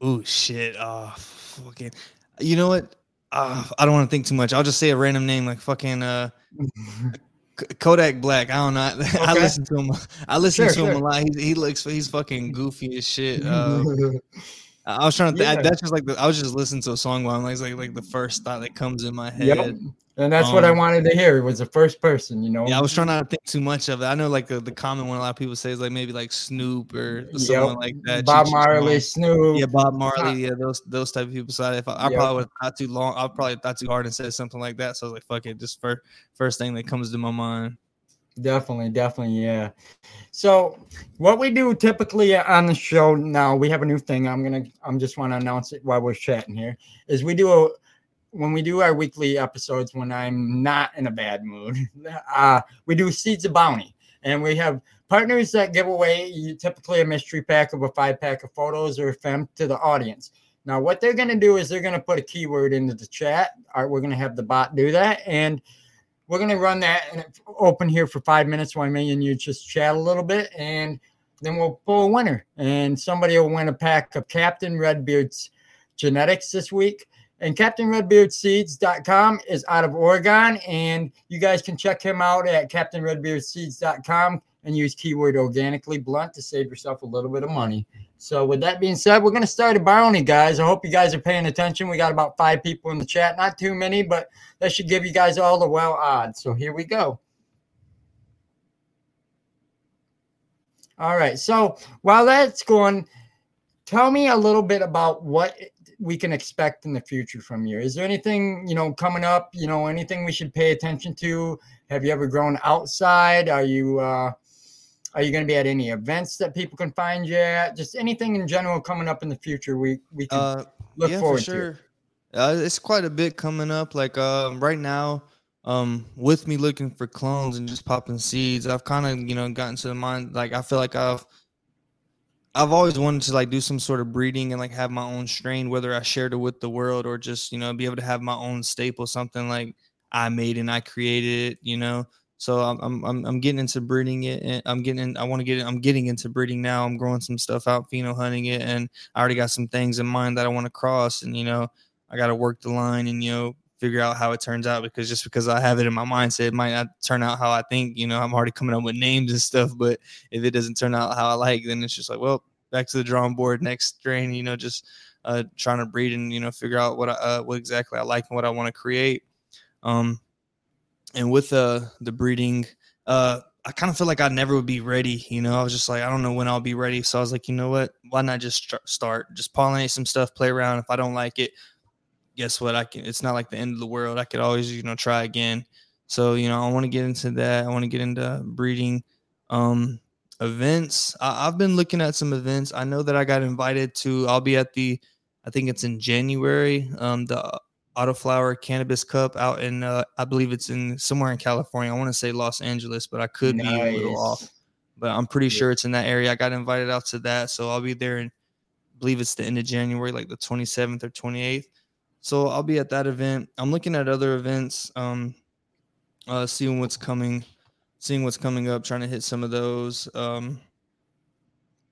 oh shit oh fucking you know what uh, I don't want to think too much. I'll just say a random name like fucking uh, (laughs) Kodak Black. I don't know. (laughs) Okay. I listen to him. I listen sure, to him a lot. He, he looks he's fucking goofy as shit. Uh, (laughs) I was trying to. Th- yeah. That's just like the, I was just listening to a song while I'm like like like the first thought that comes in my head. Yep. And that's um, what I um, wanted to hear. It was the first person, you know. Yeah, I was trying not to think too much of it. I know, like the, the common one, a lot of people say is like maybe like Snoop or someone yep. like that. Bob Marley, Snoop. Yeah, Bob Marley. Yeah, those those type of people. So if I, I yep. probably would thought too long. I probably thought too hard and said something like that. So I was like, fuck it, just first first thing that comes to my mind. Definitely, definitely, yeah. So what we do typically on the show now, we have a new thing. I'm gonna, I'm just want to announce it while we're chatting here. Is we do a when we do our weekly episodes when I'm not in a bad mood, (laughs) uh, we do Seeds of Bounty. And we have partners that give away typically a mystery pack of a five pack of photos or a fem to the audience. Now, what they're to do is they're to put a keyword into the chat. All right, we're to have the bot do that. And we're going to run that and open here for five minutes while me and you just chat a little bit. And then we'll pull a winner. And somebody will win a pack of Captain Redbeard's genetics this week. And CaptainRedbeardSeeds.com is out of Oregon. And you guys can check him out at CaptainRedbeardSeeds.com and use keyword organically blunt to save yourself a little bit of money. So, with that being said, we're going to start a bounty, guys. I hope you guys are paying attention. We got about five people in the chat, not too many, but that should give you guys all the well odds. So, here we go. All right. So, while that's going, tell me a little bit about what we can expect in the future from you? Is there anything, you know, coming up, you know, anything we should pay attention to? Have you ever grown outside? Are you uh are you going to be at any events that people can find you at? Just anything in general coming up in the future we we can uh, look yeah, forward for sure. to. Uh, it's quite a bit coming up. Like uh, right now, um, with me looking for clones and just popping seeds, I've kind of you know gotten to the mind. Like I feel like I've I've always wanted to like do some sort of breeding and like have my own strain, whether I shared it with the world or just you know be able to have my own staple, something like I made and I created it. You know, so I'm I'm I'm getting into breeding it, and I'm getting in, I want to get I'm getting into breeding now. I'm growing some stuff out, pheno hunting it, and I already got some things in mind that I want to cross, and you know I got to work the line and you know figure out how it turns out because just because I have it in my mindset, it might not turn out how I think. You know, I'm already coming up with names and stuff, but if it doesn't turn out how I like, then it's just like, well, back to the drawing board, next strain. You know, just uh, trying to breed and you know figure out what I, uh, what exactly I like and what I want to create. Um, and with uh, the breeding, uh, I kind of feel like I never would be ready. You know, I was just like, I don't know when I'll be ready. So I was like, you know what? Why not just start? Just pollinate some stuff, play around. If I don't like it, guess what? I can. It's not like the end of the world. I could always, you know, try again. So you know, I want to get into that. I want to get into breeding. Um, events. I, have been looking at some events. I know that I got invited to. I'll be at the. I think it's in January. Um, the Autoflower Cannabis Cup out in, uh, I believe it's in somewhere in California. I want to say Los Angeles, but I could nice. be a little off. But I'm pretty yeah. sure it's in that area. I got invited out to that, so I'll be there. And believe it's the end of January, like the 27th or 28th. So I'll be at that event. I'm looking at other events, um, uh, seeing what's coming, seeing what's coming up, trying to hit some of those. Um,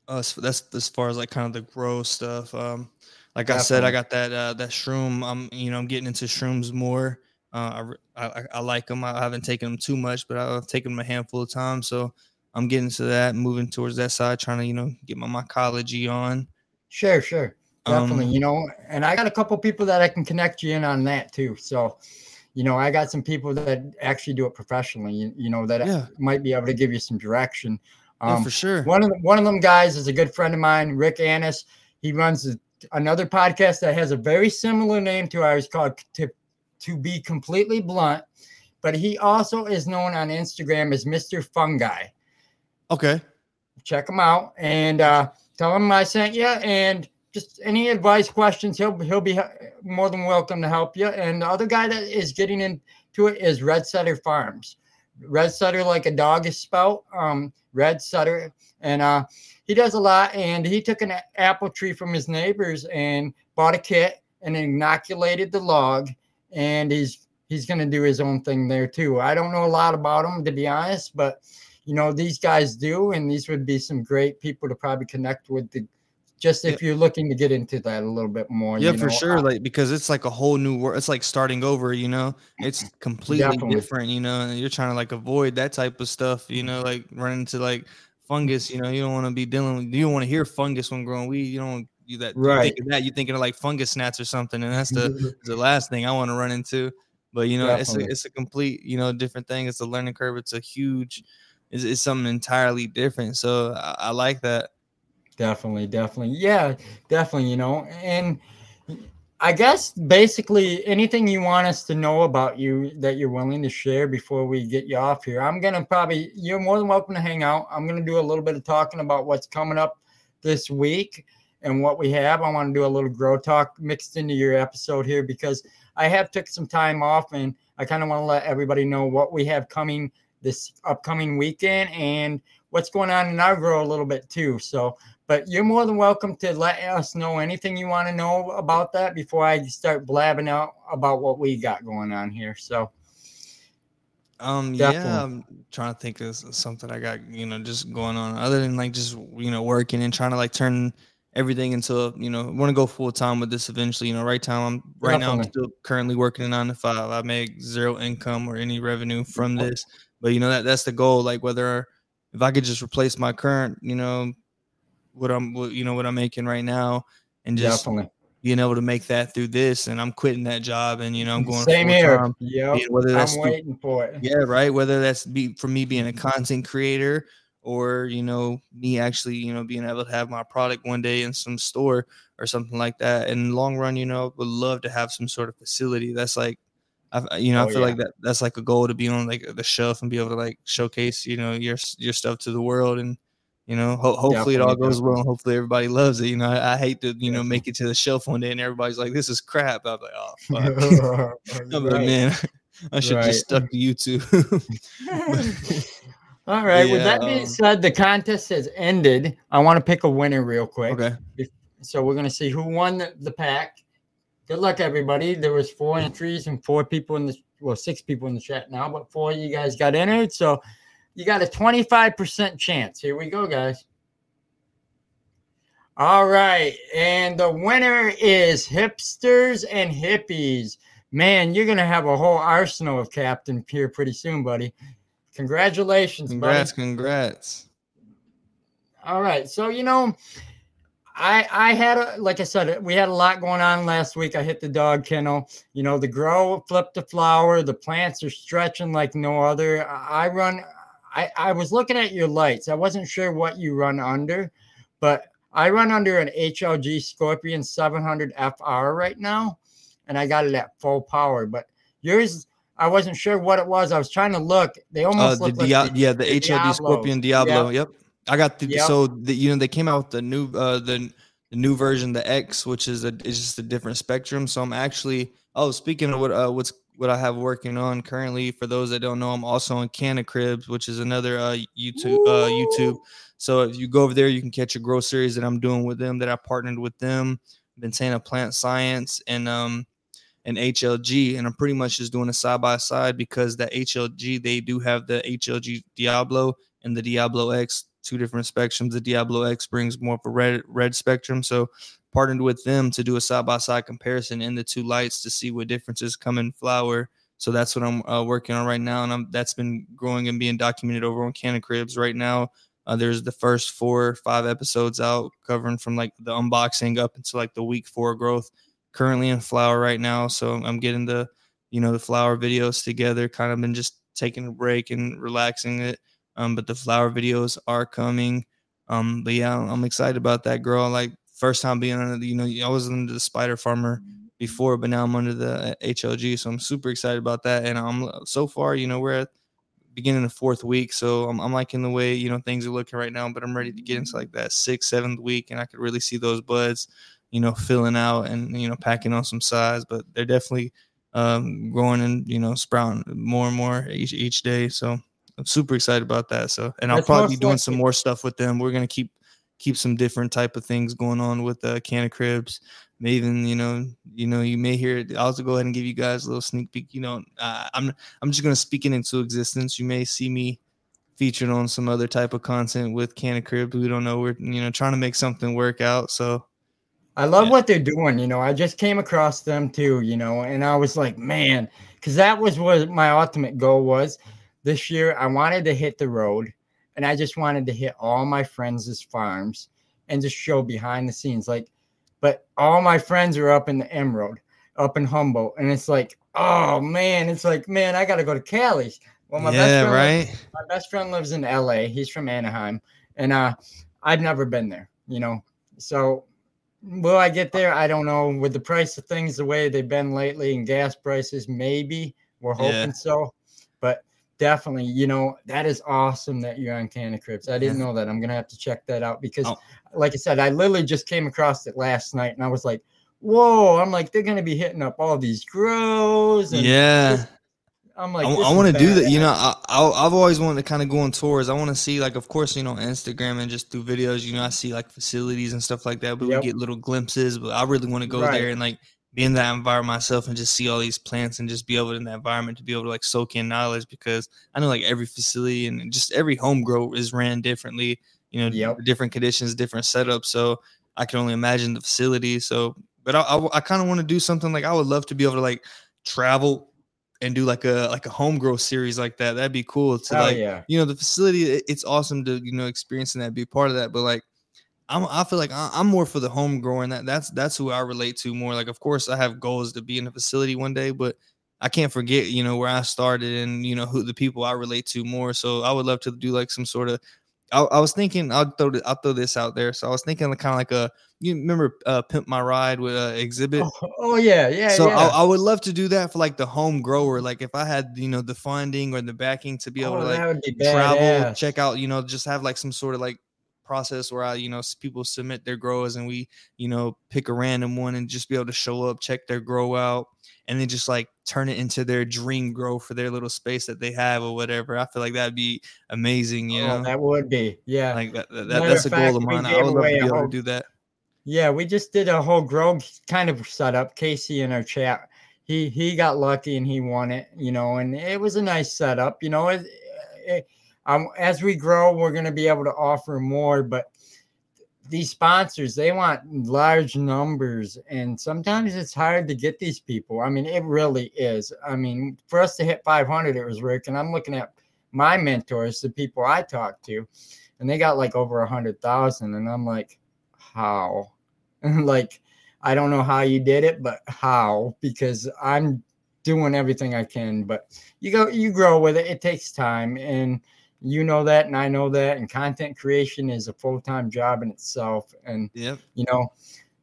uh, that's as far as like kind of the grow stuff. Um, like Definitely. I said, I got that uh, that shroom. I'm you know I'm getting into shrooms more. Uh, I, I, I like them. I haven't taken them too much, but I've taken them a handful of times. So I'm getting to that, moving towards that side, trying to you know get my mycology on. Sure, sure, definitely. Um, you know, and I got a couple people that I can connect you in on that too. So, you know, I got some people that actually do it professionally. You, you know that yeah. might be able to give you some direction. Um, yeah, for sure. One of the, one of them guys is a good friend of mine, Rick Annis. He runs the another podcast that has a very similar name to ours called to, to be completely blunt but he also is known on instagram as mr fungi. Okay. Check him out and uh, tell him i sent you and just any advice questions he'll he'll be more than welcome to help you. And the other guy that is getting into it is red setter farms. Red setter like a dog is spelled um red setter and uh he does a lot and he took an apple tree from his neighbors and bought a kit and inoculated the log and he's he's going to do his own thing there too. I don't know a lot about him to be honest but you know these guys do and these would be some great people to probably connect with the just if you're looking to get into that a little bit more yeah you know, for sure uh, like because it's like a whole new world it's like starting over you know? It's completely definitely. different you know and you're trying to like avoid that type of stuff you know like run into like fungus. You know, you don't want to be dealing with. You don't want to hear fungus when growing weed. You don't you that right. You think of that you're thinking of like fungus gnats or something, and that's the mm-hmm. the last thing I want to run into. But you know, Definitely. it's a it's a complete you know different thing. It's a learning curve. It's a huge. It's, it's something entirely different. So I, I like that. Definitely, definitely, yeah, definitely. You know, and I guess basically anything you want us to know about you that you're willing to share before we get you off here. I'm gonna probably you're more than welcome to hang out. I'm gonna do a little bit of talking about what's coming up this week and what we have. I want to do a little grow talk mixed into your episode here because I have took some time off and I kind of want to let everybody know what we have coming this upcoming weekend and what's going on in our grow a little bit too. So but you're more than welcome to let us know anything you want to know about that before I start blabbing out about what we got going on here. So, um, Definitely. yeah, I'm trying to think of something I got, you know, just going on other than like just you know working and trying to like turn everything into you know want to go full time with this eventually. You know, right time I'm right Definitely. now I'm still currently working a nine to five. I make zero income or any revenue from this, but you know that that's the goal. Like whether if I could just replace my current, you know, what I'm what, you know what I'm making right now and just Definitely. being able to make that through this and I'm quitting that job and you know I'm going same here. Yeah, whether that's I'm waiting through, for it. Yeah, right. Whether that's be for me being a content creator or you know me actually you know being able to have my product one day in some store or something like that. In long run, you know, would love to have some sort of facility that's like I, you know, oh, I feel yeah. like that that's like a goal to be on like the shelf and be able to like showcase, you know, your your stuff to the world and you know, ho- hopefully it all Definitely, goes well. and Hopefully everybody loves it. You know, I, I hate to you know make it to the shelf one day and everybody's like, "This is crap." I'm like, "Oh (laughs) fuck." I'm like, man, (laughs) I should Right. just stuck to YouTube. (laughs) All right. With that being um, said, the contest has ended. I want to pick a winner real quick. okay. So we're gonna see who won the, the pack. Good luck, everybody. There was four entries and four people in the well, six people in the chat now, but four of you guys got entered. So you got a 25% chance. Here we go, guys. All right. And the winner is hipsters and hippies. Man, you're gonna have a whole arsenal of captain here pretty soon, buddy. Congratulations, buddy. Congrats, congrats. All right. So, you know, I I had a like I said, we had a lot going on last week. I hit the dog kennel. You know, the grow flipped the flower, the plants are stretching like no other. I run I, I was looking at your lights. I wasn't sure what you run under, but I run under an HLG Scorpion 700 FR right now, and I got it at full power. But yours, I wasn't sure what it was. I was trying to look. They Uh, almost the look like the- yeah, the the HLG Diablos. Scorpion Diablo. Yep. I got the Yep. so the, you know they came out with the new uh the the new version, the X, which is a is just a different spectrum. So I'm actually oh speaking of what uh what's what I have working on currently for those that don't know, I'm also on Canna Cribs, which is another uh YouTube uh YouTube. So if you go over there, you can catch a grow series that I'm doing with them that I partnered with them, Ventana Plant Science and um and HLG, and I'm pretty much just doing a side by side because that HLG they do have the HLG Diablo and the Diablo X, two different spectrums. The Diablo X brings more of a red red spectrum, so partnered with them to do a side by side comparison in the two lights to see what differences come in flower. So that's what I'm uh, working on right now, and I'm that's been growing and being documented over on Canna Cribs right now. Uh, there's the first four five episodes out covering from like the unboxing up until like the week four growth currently in flower right now. So I'm getting the, you know, the flower videos together, kind of been just taking a break and relaxing it. Um, but the flower videos are coming. Um, but yeah, I'm excited about that girl. Like first time being under the, you know, I was under the spider farmer before, but now I'm under the uh, HLG. So I'm super excited about that. And I'm uh, so far, you know, we're at beginning of fourth week. So I'm, I'm liking the way, you know, things are looking right now, but I'm ready to get into like that sixth, seventh week. And I could really see those buds you know, filling out and you know, packing on some size, but they're definitely um, growing and you know, sprouting more and more each each day. So I'm super excited about that. So, and I'll That's probably be doing some more stuff with them. We're gonna keep keep some different type of things going on with uh, of Cribs. May even you know, you know, you may hear. it. I'll also go ahead and give you guys a little sneak peek. You know, uh, I'm I'm just gonna speak it into existence. You may see me featured on some other type of content with Canna Cribs. We don't know. We're you know trying to make something work out. So I love Yeah. what they're doing. You know, I just came across them too, you know, and I was like, man, because that was what my ultimate goal was this year. I wanted to hit the road and I just wanted to hit all my friends' farms and just show behind the scenes. Like, but all my friends are up in the Emerald, up in Humboldt. And it's like, oh man, it's like, man, I got to go to Cali's. Well, my best yeah, friend lives- right. my best friend lives in LA. He's from Anaheim, and uh, I've never been there. You know, so will I get there? I don't know. With the price of things the way they've been lately, and gas prices, maybe we're hoping Yeah. so. Definitely, you know, that is awesome that you're on Canna Cribs. I didn't know that. I'm gonna have to check that out because, Oh. like I said, I literally just came across it last night, and I was like. Whoa! I'm like they're gonna be hitting up all these grows, and Yeah, I'm like, I, this want to do that. You know, I, I I've always wanted to kind of go on tours. I want to see, like, of course, you know, Instagram and just through videos. You know, I see like facilities and stuff like that. But Yep. we get little glimpses. But I really want to go Right. there and like be in that environment myself and just see all these plants and just be able in that environment to be able to like soak in knowledge because I know like every facility and just every home grow is ran differently. You know, Yep. different conditions, different setups. So I can only imagine the facility. So, but I I, I kind of want to do something like I would love to be able to like travel and do like a like a home grow series like that. That'd be cool to like yeah. you know the facility. it- It's awesome to you know experiencing that, be part of that. But like I'm I feel like I'm more for the home growing. That that's that's who I relate to more. Like of course I have goals to be in a facility one day, but I can't forget you know where I started and you know who the people I relate to more. So I would love to do like some sort of. I, I was thinking I'll throw I'll throw this out there. So I was thinking kind of like a you remember uh, Pimp My Ride with uh, Xzibit. Oh, (laughs) oh, yeah, yeah. So yeah. I, I would love to do that for like the home grower. Like if I had you know the funding or the backing to be able Oh, to like travel, check out, you know, just have like some sort of like process where I, you know, people submit their grows and we, you know, pick a random one and just be able to show up, check their grow out, and then just like turn it into their dream grow for their little space that they have or whatever. I feel like that'd be amazing, you oh, know. That would be, yeah. Like that, that that's a goal of mine. I would love to be able whole, to do that. Yeah, we just did a whole grow kind of setup. Casey in our chat, he he got lucky and he won it, you know, and it was a nice setup, you know. It, it, um, as we grow, we're going to be able to offer more, but these sponsors they want large numbers and sometimes it's hard to get these people. I mean it really is. I mean for us to hit 500 it was rick and i'm looking at my mentors the people i talk to and they got like over a hundred thousand and i'm like how? (laughs) Like i don't know how you did it but how? Because i'm doing everything i can but you go you grow with it. It takes time and you know that and I know that and content creation is a full-time job in itself and yep. you know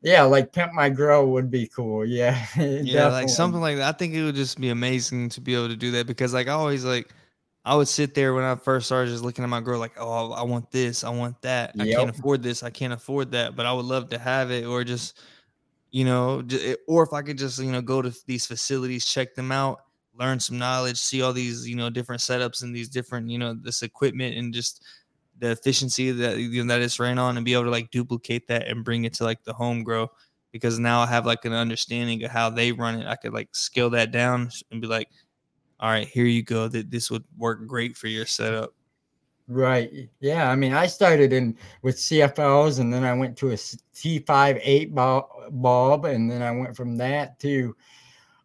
yeah like pimp my grow would be cool (laughs) yeah yeah like something like that I think it would just be amazing to be able to do that because like I always like I would sit there when I first started just looking at my girl like oh I want this I want that yep. I can't afford this I can't afford that but I would love to have it or just you know or if I could just you know go to these facilities check them out learn some knowledge, see all these, you know, different setups and these different, you know, this equipment and just the efficiency that you know, that it's ran on and be able to like duplicate that and bring it to like the home grow because now I have like an understanding of how they run it. I could like scale that down and be like, all right, here you go. That this would work great for your setup. Right. Yeah. I mean, I started in with CFLs and then I went to a T5 8 bulb and then I went from that to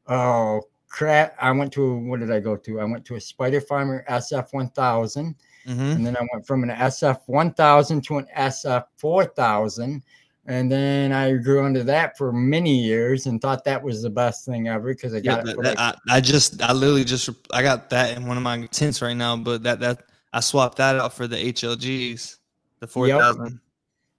oh crap. I went to what did I go to? I went to a Spider Farmer SF 1000, mm-hmm. and then I went from an SF 1000 to an SF 4000. And then I grew into that for many years and thought that was the best thing ever because I got yeah, it. That, like, I, I just, I literally just, I got that in one of my tents right now, but that, that, I swapped that out for the HLGs, the 4000. Yep.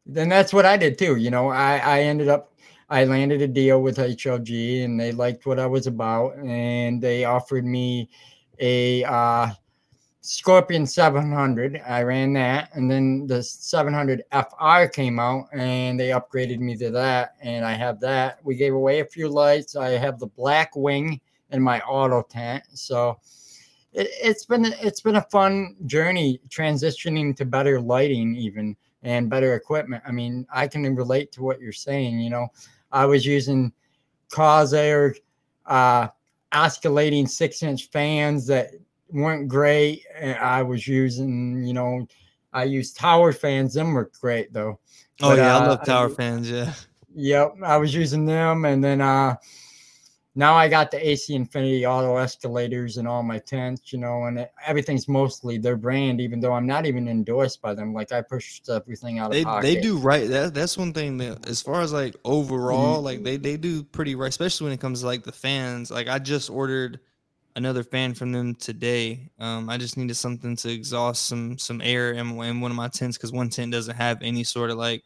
Then that's what I did too. You know, I, I ended up I landed a deal with HLG and they liked what I was about and they offered me a uh, Scorpion 700. I ran that and then the 700 FR came out and they upgraded me to that and I have that. We gave away a few lights. I have the black wing in my auto tent. So it, it's been it's been a fun journey transitioning to better lighting even and better equipment. I mean, I can relate to what you're saying, you know. I was using Corsair uh, oscillating six inch fans that weren't great. And I was using, you know, I used tower fans. Them were great though. Oh but, yeah, uh, I love tower I, fans. Yeah. Yep, I was using them, and then uh, now I got the AC Infinity auto escalators and all my tents, you know, and it, everything's mostly their brand, even though I'm not even endorsed by them. Like I pushed everything out they. They do right. That, that's one thing that, as far as like overall, mm-hmm. like they, they do pretty right, especially when it comes to like the fans. Like I just ordered another fan from them today. Um, I just needed something to exhaust some some air in, in one of my tents because one tent doesn't have any sort of like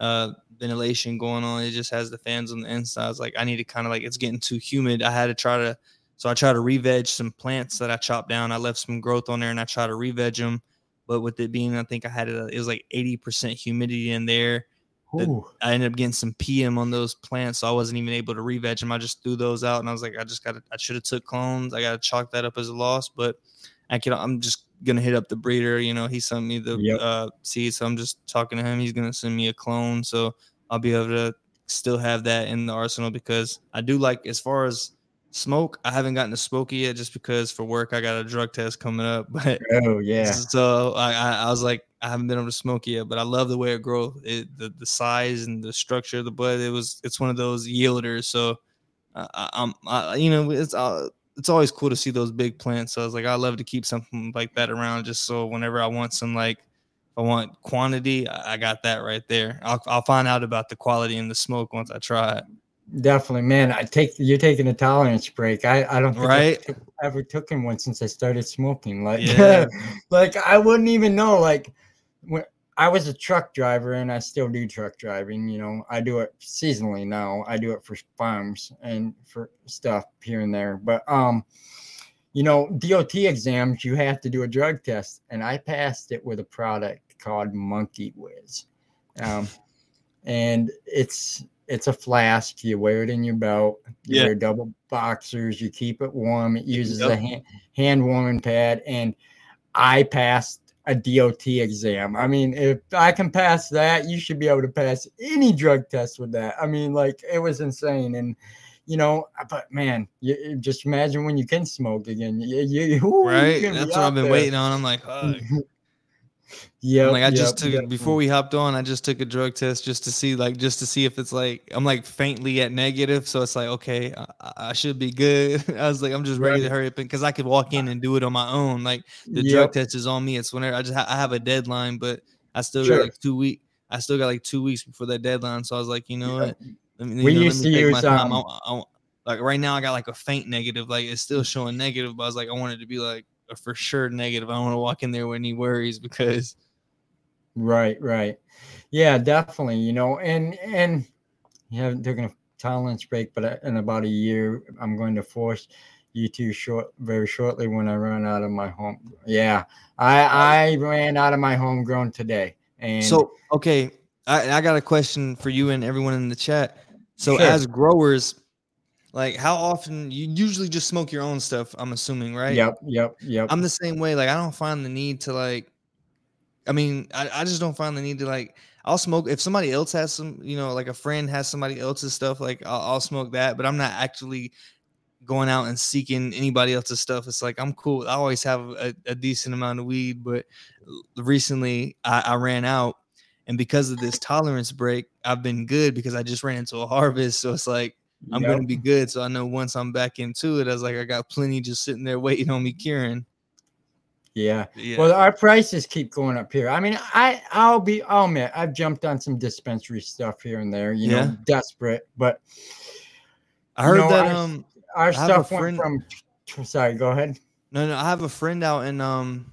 uh ventilation going on. It just has the fans on the insides. Like I need to kind of like it's getting too humid. I had to try to so I try to re-veg some plants that I chopped down. I left some growth on there and I try to re-veg them. But with it being, I think I had it, it was like 80% humidity in there. I ended up getting some PM on those plants, so I wasn't even able to re-veg them. I just threw those out, and I was like, I just got I should have took clones. I got to chalk that up as a loss, but I can, I'm just gonna hit up the breeder. You know, he sent me the yep. uh, seed, so I'm just talking to him. He's gonna send me a clone, so I'll be able to still have that in the arsenal because I do like as far as smoke. I haven't gotten to smoky yet just because for work I got a drug test coming up. (laughs) But oh yeah, so I, I, was like I haven't been able to smoke yet, but I love the way it grows. It the, the size and the structure of the bud. It was it's one of those yielders. So I, I'm I, you know it's uh, it's always cool to see those big plants. So I was like, I love to keep something like that around, just so whenever I want some like, I want quantity, I got that right there. I'll I'll find out about the quality and the smoke once I try it. Definitely, man. I take you're taking a tolerance break. I I don't think right. I've ever taken one since I started smoking. Like, yeah. (laughs) like I wouldn't even know. Like, when I was a truck driver and I still do truck driving. You know, I do it seasonally now. I do it for farms and for stuff here and there. But um, you know, DOT exams you have to do a drug test, and I passed it with a product called Monkey Whizz, um, and it's it's a flask. You wear it in your belt. You Yeah. wear double boxers. You keep it warm. It uses Yep. a hand, hand warming pad. And I passed a DOT exam. I mean, if I can pass that, you should be able to pass any drug test with that. I mean, like it was insane. And you know, but man, you, just imagine when you can smoke again. You, you, ooh, Right. That's what I've been there. waiting on. I'm like. (laughs) Yeah, like I just took it before we hopped on. I just took a drug test just to see, like, just to see if it's like I'm like faintly at negative. So it's like, okay, I, I should be good. (laughs) I was like, I'm just ready to hurry up because I could walk in and do it on my own. Like the Yep. drug test is on me. It's whenever I just ha- I have a deadline, but I still Sure. got like two week. I still got like two weeks before that deadline, So I was like, you know what? Let me, you know, used to take use, time. um, I- I- like right now, I got like a faint negative. Like it's still showing negative, but I was like, I wanted to be like a for sure negative. I don't want to walk in there with any worries because Right, right. Yeah, definitely. You know, and and you haven't taken a tolerance break, but uh, in about a year, I'm going to force you to short very shortly when I run out of my home. Yeah, I I ran out of my homegrown today, and So okay, I, I got a question for you and everyone in the chat. So Sure. as growers, like how often you usually just smoke your own stuff? I'm assuming, right? yep, yep, yep. I'm the same way. Like I don't find the need to like. I mean, I, I just don't find the need to like. I'll smoke if somebody else has some, you know, like a friend has somebody else's stuff. Like I'll, I'll smoke that, but I'm not actually going out and seeking anybody else's stuff. It's like I'm cool. I always have a, a decent amount of weed, but recently I, I ran out, and because of this tolerance break, I've been good because I just ran into a harvest. So it's like I'm Yep. gonna be good. So I know once I'm back into it, I was like, I got plenty just sitting there waiting on me curing. Yeah. Yeah. Well, our prices keep going up here. I mean, I I'll be I'll admit I've jumped on some dispensary stuff here and there. You Yeah. know, desperate, but I heard know, that I- um our stuff went friend- from. Sorry, go ahead. no no I have a friend out in um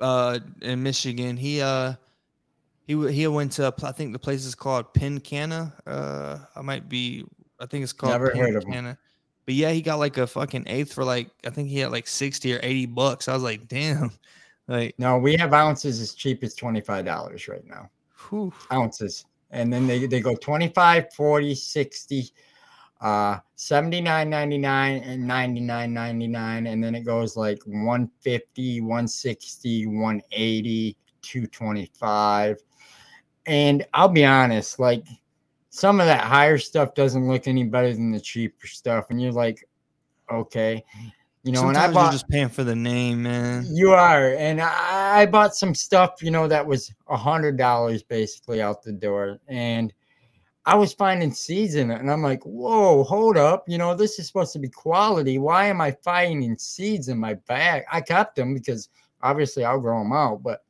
uh in Michigan. He uh he he went to I think the place is called Pincanna. Uh I might be I think it's called Never heard of 'em. Pincanna. But yeah, he got like a fucking eighth for like I think he had like 60 or 80 bucks. I was like, damn. (laughs) Like No, we have ounces as cheap as $25 right now. whew. Ounces. And then they, they go 25, 40, 60, uh 79.99 and 99.99 and then it goes like 150, 160, 180, 225. And I'll be honest, like some of that higher stuff doesn't look any better than the cheaper stuff and you're like okay. You know, Sometimes and I bought you're just paying for the name, man. You are, and I, I bought some stuff, you know, that was a hundred dollars basically out the door, and I was finding seeds in it, and I'm like, whoa, hold up, you know, this is supposed to be quality. Why am I finding seeds in my bag? I kept them because obviously I'll grow them out, but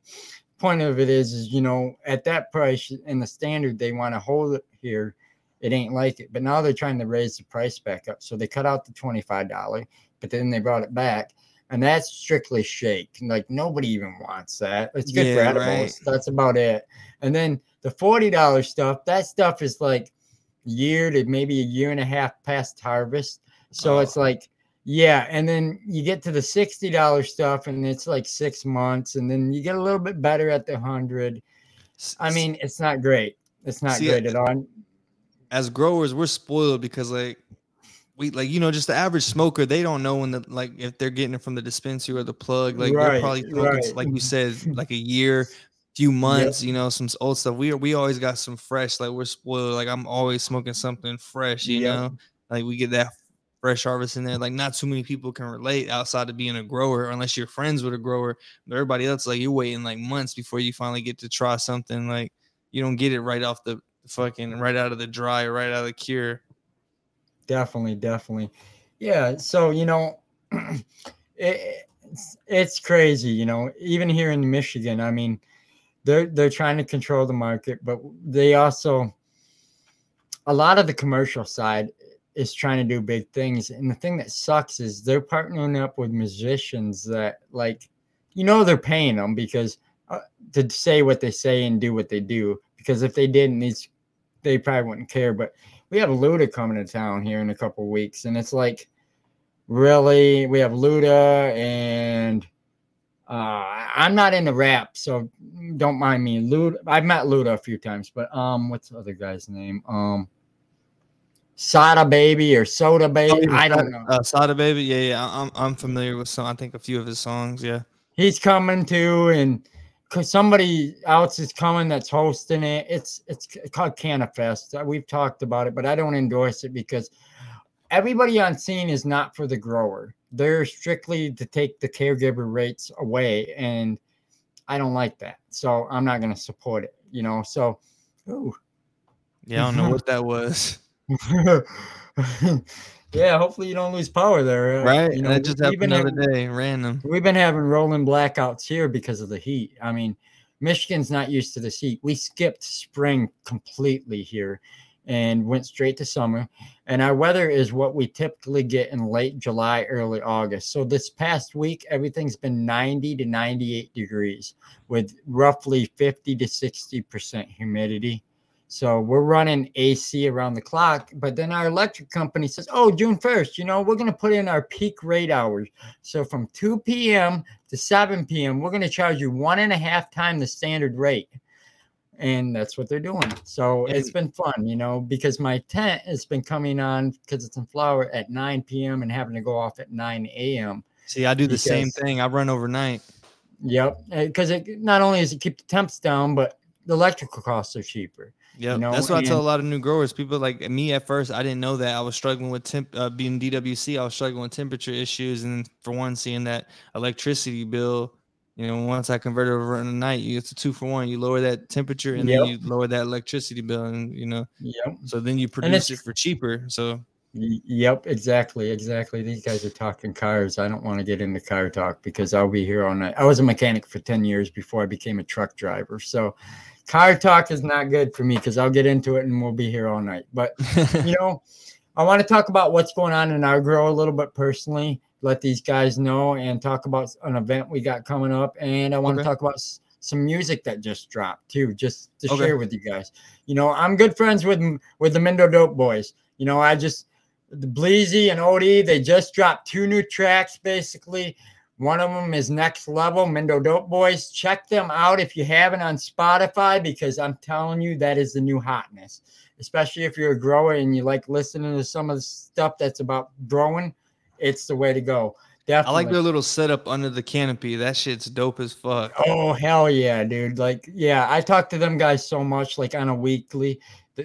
point of it is, is you know, at that price and the standard they want to hold it here, it ain't like it. But now they're trying to raise the price back up, so they cut out the twenty five dollar but then they brought it back. And that's strictly shake. Like nobody even wants that. It's good for Yeah, edibles. right. That's about it. And then the forty dollars stuff, that stuff is like year to maybe a year and a half past harvest. So Oh. it's like, yeah. And then you get to the sixty dollars stuff, and it's like six months, and then you get a little bit better at the hundred. I mean, it's not great. It's not See, great at all. as growers, we're spoiled because like we like you know just the average smoker they don't know when the like if they're getting it from the dispensary or the plug like they're probably right. like you said (laughs) like a year few months you know some old stuff we we always got some fresh like we're spoiled like i'm always smoking something fresh you Yep. know like we get that fresh harvest in there like not too many people can relate outside of being a grower unless you're friends with a grower. But everybody else like you're waiting like months before you finally get to try something like you don't get it right off the fucking right out of the dry right out of the cure. Definitely definitely. Yeah so you know (clears throat) it, it's, it's crazy you know even here in michigan i mean they're they're trying to control the market but they also a lot of the commercial side is trying to do big things and the thing that sucks is they're partnering up with musicians that like you know they're paying them because uh, to say what they say and do what they do because if they didn't these they probably wouldn't care but we have Luda coming to town here in a couple weeks, and it's like, really, we have Luda and Uh, I'm not into rap, so don't mind me. Luda, I've met Luda a few times, but um, what's the other guy's name? Um, Sada Baby or Soda Baby. I don't know. Uh, Sada Baby, yeah, yeah. I'm I'm familiar with some. I think a few of his songs. Yeah, he's coming too, and because somebody else is coming that's hosting it. It's it's called Canafest. Uh, we've talked about it, but I don't endorse it because everybody on scene is not for the grower. They're strictly to take the caregiver rates away, and I don't like that. So I'm not going to support it. You know. So, ooh. yeah, I don't know (laughs) what that was. (laughs) yeah, hopefully you don't lose power there. Uh, right. You know, that just happened the other day, random. We've been having rolling blackouts here because of the heat. I mean, Michigan's not used to this heat. We skipped spring completely here and went straight to summer. And our weather is what we typically get in late July, early August. So this past week, everything's been 90 to 98 degrees with roughly 50 to 60% humidity. So we're running AC around the clock, but then our electric company says, "Oh, June 1st, you know, we're going to put in our peak rate hours. So from 2 p.m. to 7 p.m., we're going to charge you one and a half time the standard rate." And that's what they're doing. So it's been fun, you know, because my tent has been coming on because it's in flower at 9 p.m. and having to go off at 9 a.m. See, I do the because, same thing. I run overnight. Yep, because it not only does it keep the temps down, but the electrical costs are cheaper. Yeah, you know? that's what and, I tell a lot of new growers. People like me at first, I didn't know that I was struggling with temp uh, being DWC. I was struggling with temperature issues, and for one, seeing that electricity bill. You know, once I converted over in the night, you it's a two for one. You lower that temperature, and yep. then you lower that electricity bill, and you know, yep. So then you produce it for cheaper. So Yep, exactly, exactly. These guys are talking cars. I don't want to get into car talk because I'll be here all night. I was a mechanic for 10 years before I became a truck driver. So car talk is not good for me because I'll get into it and we'll be here all night. But you (laughs) know, I want to talk about what's going on in our grow a little bit personally. Let these guys know and talk about an event we got coming up. And I want okay. to talk about some music that just dropped too, just to okay. share with you guys. You know, I'm good friends with with the Mendo Dope Boys. You know, I just the Bleezy and Odie, they just dropped two new tracks basically. One of them is Next Level, Mendo Dope Boys. Check them out if you haven't on Spotify because I'm telling you that is the new hotness. Especially if you're a grower and you like listening to some of the stuff that's about growing, it's the way to go. Definitely. I like their little setup under the canopy. That shit's dope as fuck. Oh hell yeah, dude! Like, yeah, I talk to them guys so much, like on a weekly.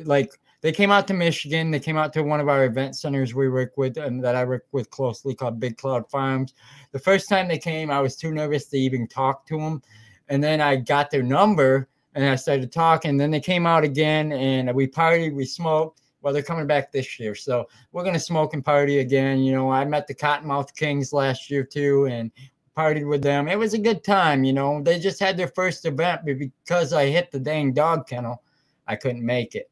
Like, they came out to Michigan. They came out to one of our event centers we work with and that I work with closely called Big Cloud Farms. The first time they came, I was too nervous to even talk to them. And then I got their number and I started talking. Then they came out again and we partied, we smoked. Well, they're coming back this year. So we're going to smoke and party again. You know, I met the Cottonmouth Kings last year too and partied with them. It was a good time. You know, they just had their first event, but because I hit the dang dog kennel, I couldn't make it.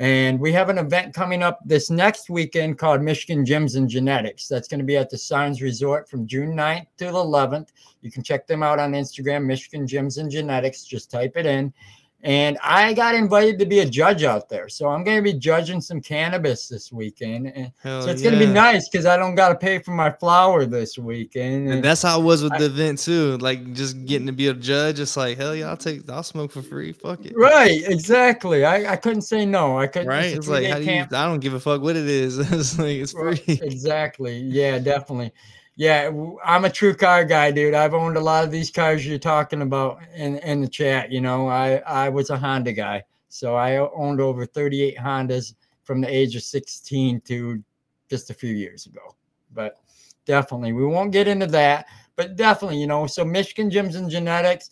And we have an event coming up this next weekend called Michigan Gyms and Genetics. That's going to be at the Signs Resort from June 9th to the 11th. You can check them out on Instagram, Michigan Gyms and Genetics. Just type it in. And I got invited to be a judge out there. So I'm going to be judging some cannabis this weekend. And so it's yeah. going to be nice because I don't got to pay for my flower this weekend. And, and that's how it was with I, the event too. Like just getting to be a judge. It's like, hell yeah, I'll take, I'll smoke for free. Fuck it. Right. Exactly. I, I couldn't say no. I couldn't. Right. It's like, how do you, I don't give a fuck what it is. (laughs) it's like, it's free. Exactly. Yeah, definitely. Yeah, I'm a true car guy, dude. I've owned a lot of these cars you're talking about in, in the chat. You know, I, I was a Honda guy. So I owned over 38 Hondas from the age of 16 to just a few years ago. But definitely, we won't get into that. But definitely, you know, so Michigan Gyms and Genetics,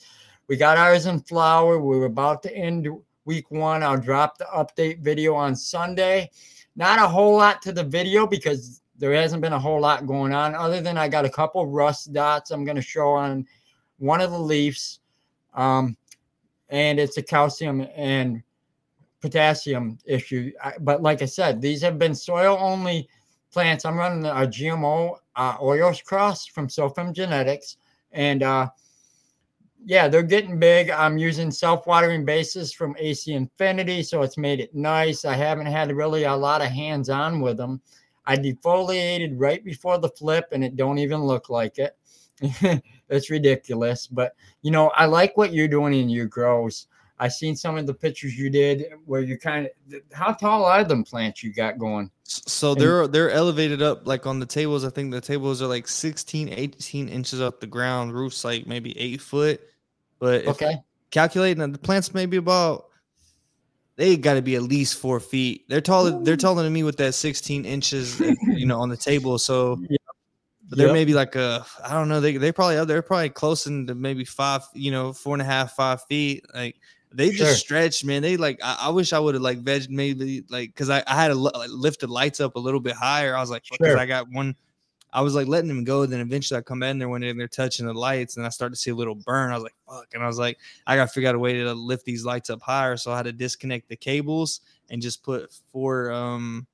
we got ours in flower. We are about to end week one. I'll drop the update video on Sunday. Not a whole lot to the video because there hasn't been a whole lot going on other than I got a couple rust dots I'm going to show on one of the leaves. Um, and it's a calcium and potassium issue. But like I said, these have been soil only plants. I'm running a GMO uh, cross from Sofem Genetics. And uh, yeah, they're getting big. I'm using self watering bases from AC Infinity. So it's made it nice. I haven't had really a lot of hands on with them. I defoliated right before the flip and it don't even look like it. (laughs) It's ridiculous. But you know, I like what you're doing in your grows. I seen some of the pictures you did where you kind of how tall are them plants you got going? So they're they're elevated up like on the tables. I think the tables are like 16, 18 inches off the ground. Roof's like maybe eight foot. But okay, calculating that the plants maybe about they got to be at least four feet. They're taller. They're taller than me with that 16 inches, you know, on the table. So (laughs) yep. they're yep. maybe like a, I don't know. They they probably they're probably close into maybe five, you know, four and a half, five feet. Like they sure. just stretch, man. They like. I, I wish I would have like veg maybe like because I, I had to lift the lights up a little bit higher. I was like, because sure. I got one I was like letting them go. Then eventually I come in there when they're, touching the lights and I start to see a little burn. I was like, fuck. And I was like, I got to figure out a way to lift these lights up higher. So I had to disconnect the cables and just put four, um,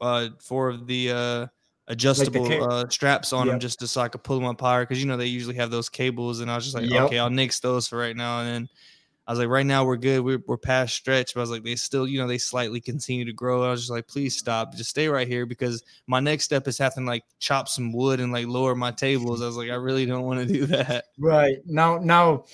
uh, four of the, uh, adjustable like uh, straps on yep. them just to, so I could pull them up higher. Cause you know, they usually have those cables and I was just like, yep. okay, I'll nix those for right now. And then I was like, right now we're good. We're, we're past stretch. But I was like, they still, you know, they slightly continue to grow. I was just like, please stop. Just stay right here because my next step is having like chop some wood and like lower my tables. I was like, I really don't want to do that. Right. Now, now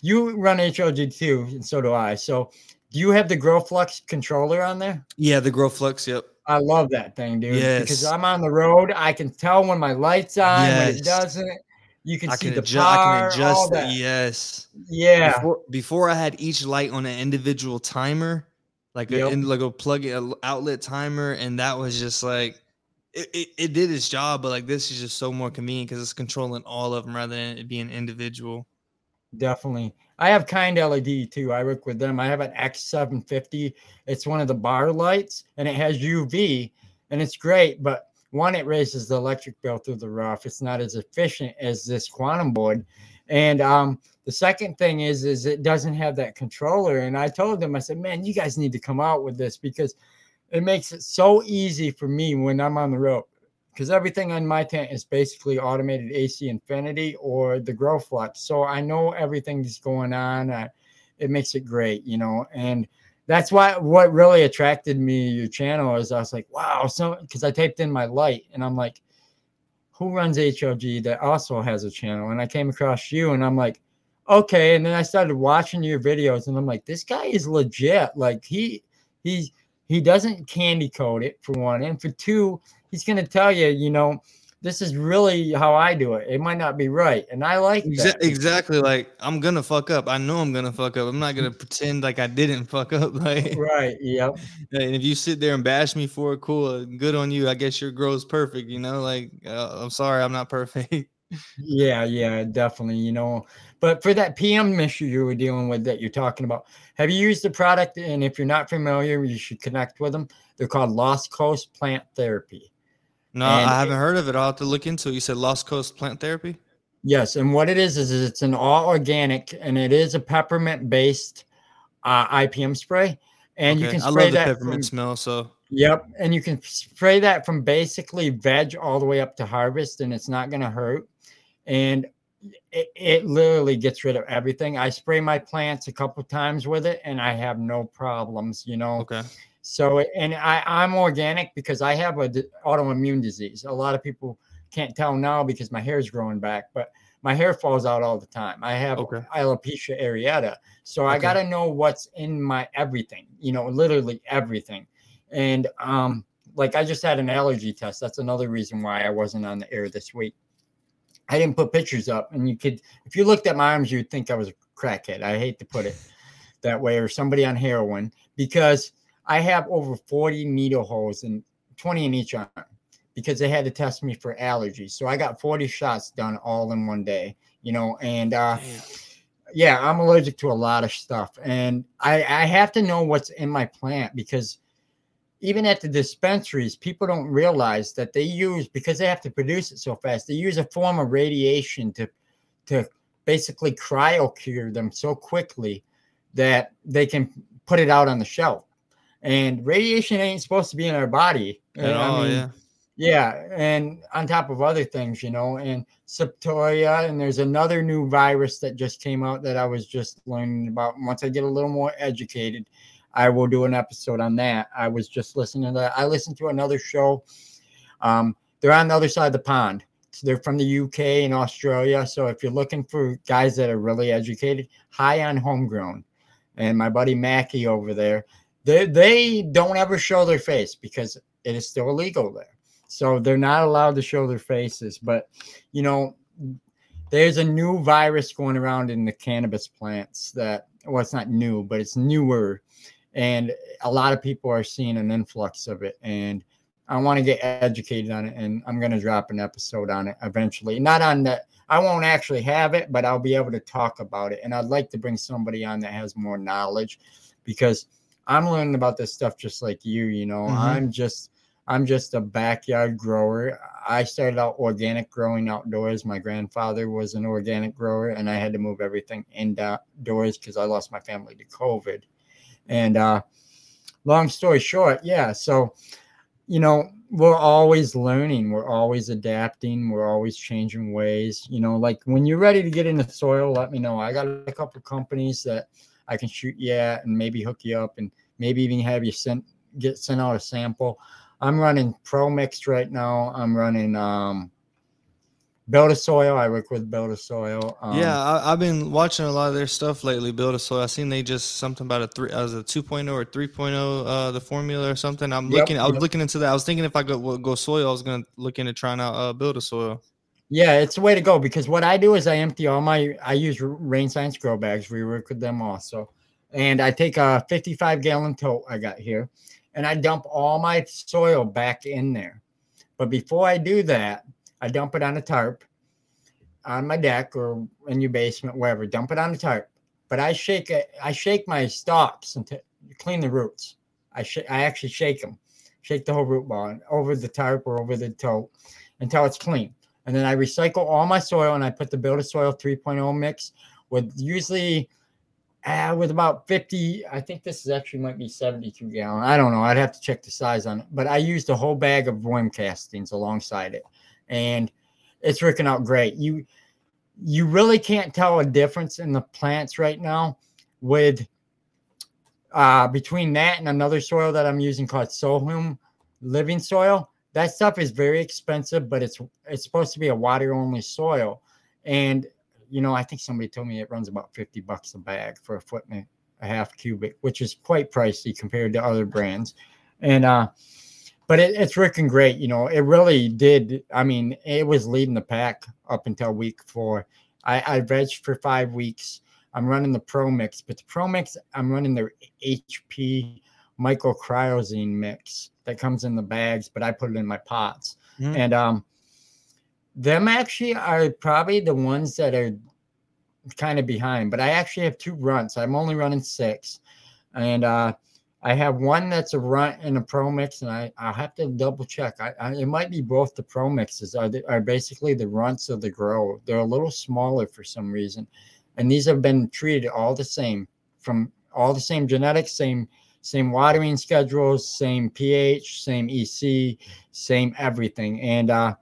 you run HLG too, and so do I. So do you have the GrowFlux controller on there? Yeah, the GrowFlux. Yep. I love that thing, dude. Yes. Because I'm on the road. I can tell when my light's on, yes. when it doesn't. You can I see can the adjust, power, I can adjust that. Yes. Yeah. Before, before, I had each light on an individual timer, like yep. a like a plug in outlet timer, and that was just like it, it, it did its job, but like this is just so more convenient because it's controlling all of them rather than it being individual. Definitely. I have kind LED too. I work with them. I have an X750. It's one of the bar lights and it has UV and it's great, but one, it raises the electric bill through the roof. It's not as efficient as this quantum board. And um, the second thing is, is it doesn't have that controller. And I told them, I said, man, you guys need to come out with this because it makes it so easy for me when I'm on the road. Because everything on my tent is basically automated AC Infinity or the GrowFlux. So I know everything that's going on. Uh, it makes it great, you know. And that's why what really attracted me your channel is I was like, wow, so because I typed in my light and I'm like, who runs HLG that also has a channel? And I came across you and I'm like, okay. And then I started watching your videos and I'm like, this guy is legit. Like he he he doesn't candy coat it for one, and for two, he's gonna tell you, you know, this is really how I do it. It might not be right. And I like that. Exactly. Like I'm gonna fuck up. I know I'm gonna fuck up. I'm not gonna pretend like I didn't (laughs) fuck up. Like (laughs) right. Yep. (laughs) And if you sit there and bash me for it, cool. Good on you. I guess your grow's perfect. You know, like uh, I'm sorry, I'm not perfect. yeah, yeah, definitely. You know, but for that PM issue you were dealing with that you're talking about, have you used the product? And if you're not familiar, you should connect with them. They're called Lost Coast Plant Therapy. No, and I haven't it, heard of it. I'll have to look into it. You said Lost Coast Plant Therapy? Yes. And what it is, is it's an all organic and it is a peppermint based uh, IPM spray. And okay. you can spray I love that peppermint from, smell. So, yep. And you can spray that from basically veg all the way up to harvest, and it's not going to hurt. And it, it, literally gets rid of everything. I spray my plants a couple times with it, and I have no problems. You know. Okay. So, and I, I'm organic because I have a autoimmune disease. A lot of people can't tell now because my hair is growing back, but my hair falls out all the time. I have okay. alopecia areata. So okay. I got to know what's in my everything, you know, literally everything. And um, like I just had an allergy test. That's another reason why I wasn't on the air this week. I didn't put pictures up, and you could, if you looked at my arms, you'd think I was a crackhead. I hate to put it that way, or somebody on heroin, because I have over 40 needle holes and 20 in each arm because they had to test me for allergies. So I got 40 shots done all in one day, you know, and uh, yeah, I'm allergic to a lot of stuff. And I, I have to know what's in my plant because even at the dispensaries, people don't realize that they use because they have to produce it so fast, they use a form of radiation to to basically cryo cure them so quickly that they can put it out on the shelf and radiation ain't supposed to be in our body. At I all, mean, yeah. Yeah, and on top of other things, you know, and septoria, and there's another new virus that just came out that I was just learning about. Once I get a little more educated, I will do an episode on that. I was just listening to that. I listened to another show. Um, they're on the other side of the pond They're from the UK and Australia. So if you're looking for guys that are really educated, high on homegrown, and my buddy Mackie over there, they they don't ever show their face because it is still illegal there. So they're not allowed to show their faces. But you know, there's a new virus going around in the cannabis plants that well, it's not new, but it's newer. And a lot of people are seeing an influx of it. And I want to get educated on it, and I'm going to drop an episode on it eventually. Not on that, I won't actually have it, but I'll be able to talk about it. And I'd like to bring somebody on that has more knowledge because I'm learning about this stuff just like you. You know, mm-hmm. I'm just I'm just a backyard grower. I started out organic growing outdoors. My grandfather was an organic grower, and I had to move everything indoors because I lost my family to COVID. And uh, long story short, yeah. So you know, we're always learning, we're always adapting, we're always changing ways. You know, like when you're ready to get into soil, let me know. I got a couple companies that I can shoot you at and maybe hook you up and maybe even have you sent get sent out a sample. I'm running Pro Mix right now. I'm running um Build a Soil. I work with Build a Soil. Um, yeah, I, have been watching a lot of their stuff lately. Build a Soil. I seen they just something about a three, as a 2.0 or 3.0, uh, the formula or something. I'm yep, looking. I was yep. looking into that. I was thinking if I go go soil, I was gonna look into trying out uh, Build a Soil. Yeah, it's the way to go because what I do is I empty all my. I use Rain Science grow bags. We work with them also, and I take a 55 gallon tote I got here, and I dump all my soil back in there. But before I do that I dump it on a tarp on my deck or in your basement, wherever. Dump it on the tarp. But I shake it. I shake my stalks and clean the roots. I sh- I actually shake them, shake the whole root ball over the tarp or over the tote until it's clean. And then I recycle all my soil and I put the Build a Soil 3.0 mix with usually uh, with about 50. I think this is actually might be 72 gallon. I don't know. I'd have to check the size on it. But I used a whole bag of worm castings alongside it and it's working out great. You you really can't tell a difference in the plants right now with uh, between that and another soil that I'm using called Sohum Living Soil. That stuff is very expensive, but it's it's supposed to be a water only soil, and you know I think somebody told me it runs about fifty bucks a bag for a foot and a half cubic, which is quite pricey compared to other brands, and uh, but it, it's working great. You know, it really did. I mean, it was leading the pack up until week four. I, I veg for five weeks. I'm running the Pro Mix, but the Pro Mix, I'm running the HP Mycorrhizae mix that comes in the bags, but I put it in my pots. Mm. And um, them actually are probably the ones that are kind of behind, but I actually have two runs. I'm only running six. And uh, I have one that's a run and a pro mix, and I I'll have to double check. I, I it might be both the pro mixes are the, are basically the runts of the grow. They're a little smaller for some reason, and these have been treated all the same from all the same genetics, same same watering schedules, same pH, same EC, same everything, and uh,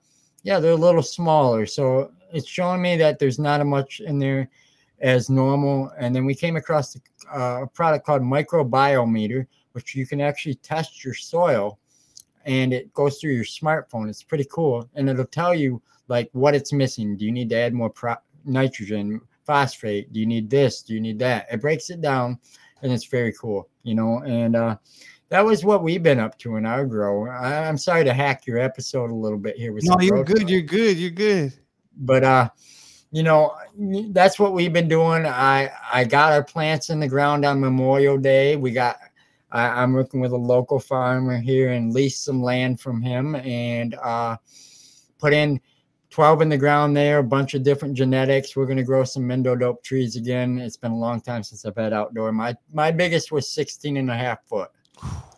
yeah, they're a little smaller. So it's showing me that there's not a much in there as normal. And then we came across uh, a product called Microbiometer, which you can actually test your soil and it goes through your smartphone. It's pretty cool. And it'll tell you like what it's missing. Do you need to add more pro- nitrogen, phosphate? Do you need this? Do you need that? It breaks it down and it's very cool, you know. And uh, that was what we've been up to in our grow. I, am sorry to hack your episode a little bit here with no, you're good, you're good, you're good. But uh, you know, that's what we've been doing. I I got our plants in the ground on Memorial Day. We got I, am working with a local farmer here and leased some land from him and uh, put in 12 in the ground there, a bunch of different genetics. We're gonna grow some Mendo dope trees again. It's been a long time since I've had outdoor. My my biggest was 16 and a half foot.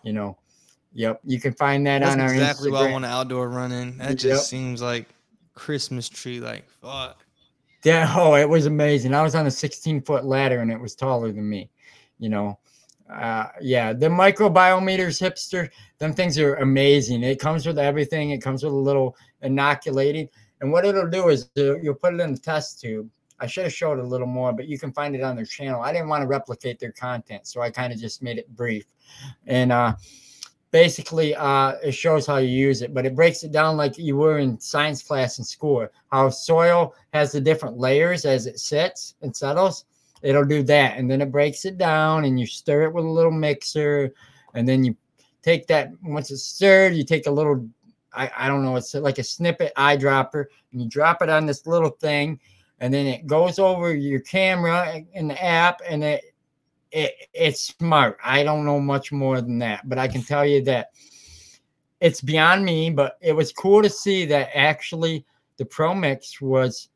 You know. Yep. You can find that That's on our exactly Instagram. what I want to outdoor running. That just yep. seems like Christmas tree like fuck. Yeah, oh, it was amazing. I was on a 16 foot ladder and it was taller than me. You know, uh, yeah, the microbiometers hipster, them things are amazing. It comes with everything. It comes with a little inoculating, and what it'll do is you'll put it in the test tube. I should have showed a little more, but you can find it on their channel. I didn't want to replicate their content, so I kind of just made it brief. And uh, basically uh, it shows how you use it, but it breaks it down like you were in science class in school. How soil has the different layers as it sits and settles. It'll do that, and then it breaks it down, and you stir it with a little mixer, and then you take that once it's stirred, you take a little. I, I don't know, it's like a snippet eyedropper, and you drop it on this little thing, and then it goes over your camera in the app, and it it, it's smart. I don't know much more than that, but I can tell you that it's beyond me. But it was cool to see that actually the Pro Mix was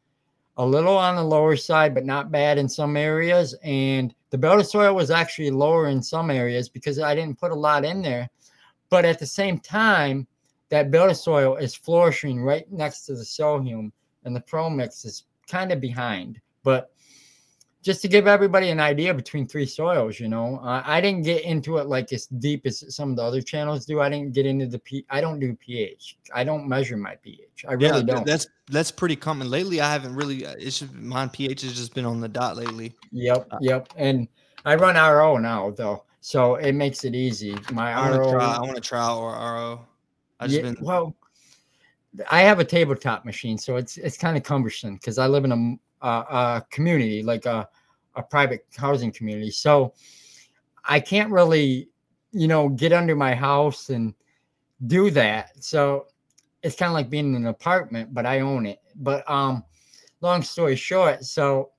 a little on the lower side, but not bad in some areas. And the Build a Soil was actually lower in some areas because I didn't put a lot in there. But at the same time, that Build a Soil is flourishing right next to the Sohum, and the Pro Mix is kind of behind. But just to give everybody an idea between three soils, you know, uh, I didn't get into it like as deep as some of the other channels do. I didn't get into the P. I don't do pH. I don't measure my pH. I really yeah, don't. That's that's pretty common. Lately, I haven't really. Uh, it's just my pH has just been on the dot lately. Yep, uh, yep. And I run RO now though, so it makes it easy. My I RO. Try, I want to try or RO. I just yeah, been well. I have a tabletop machine, so it's it's kind of cumbersome because I live in a uh, a community, like a, a private housing community. So I can't really, you know, get under my house and do that. So it's kind of like being in an apartment, but I own it. But um, long story short, so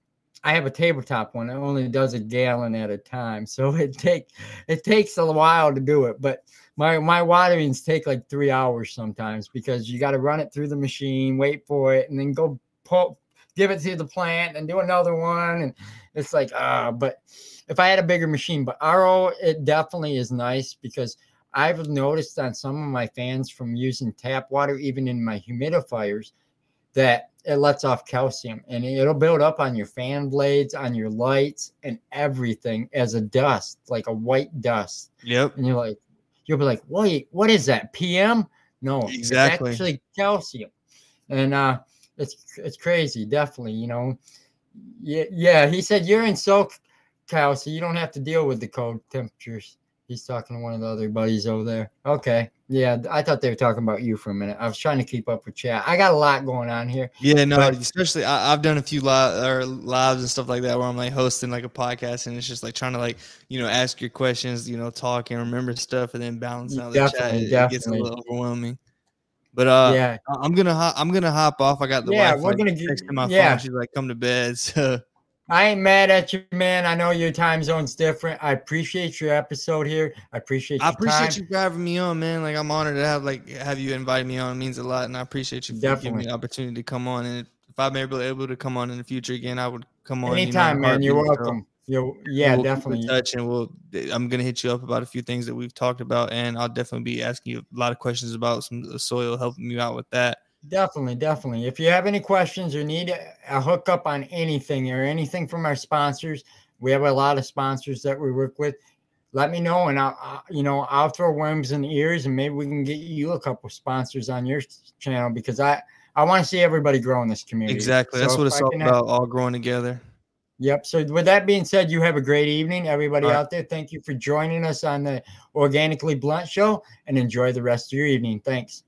I have a tabletop one. It only does a gallon at a time, so (laughs) it take it takes a while to do it. But my my waterings take like three hours sometimes because you got to run it through the machine, wait for it, and then go pull give it to the plant and do another one. And it's like, uh, but if I had a bigger machine, but RO, it definitely is nice because I've noticed on some of my fans from using tap water, even in my humidifiers, that it lets off calcium and it'll build up on your fan blades, on your lights, and everything as a dust, like a white dust. Yep. And you're like, you'll be like, wait, what is that? PM? No, exactly. it's actually calcium. And uh, it's it's crazy, definitely. You know, yeah, yeah. He said you're in SoCal, so you don't have to deal with the cold temperatures. He's talking to one of the other buddies over there. Okay, yeah. I thought they were talking about you for a minute. I was trying to keep up with chat. I got a lot going on here. Yeah, no, but, especially I, have done a few live or lives and stuff like that where I'm like hosting like a podcast and it's just like trying to like you know ask your questions, you know, talk and remember stuff and then balance out the chat. It, it gets a little overwhelming. But uh, yeah, I'm gonna hop, I'm gonna hop off. I got the yeah, we're gonna get my yeah. phone. She's like, "Come to bed." (laughs) So I ain't mad at you, man. I know your time zone's different. I appreciate your episode here. I appreciate. I appreciate time. you having me on, man. Like I'm honored to have like have you invite me on. It means a lot, and I appreciate you Definitely. giving me the opportunity to come on. And if I'm able able to come on in the future again, I would come on anytime, you know, man. You're welcome. Yo, yeah, we'll definitely. touch, and we'll. I'm gonna hit you up about a few things that we've talked about, and I'll definitely be asking you a lot of questions about some soil, helping you out with that. Definitely, definitely. If you have any questions or need a hookup on anything or anything from our sponsors, we have a lot of sponsors that we work with. Let me know, and I'll, you know, I'll throw worms in the ears, and maybe we can get you a couple sponsors on your channel because I I want to see everybody grow in this community. Exactly, so that's what it's all about, have, all growing together. Yep. So with that being said, you have a great evening, everybody right. out there. Thank you for joining us on the Organically Blunt Show, and enjoy the rest of your evening. Thanks.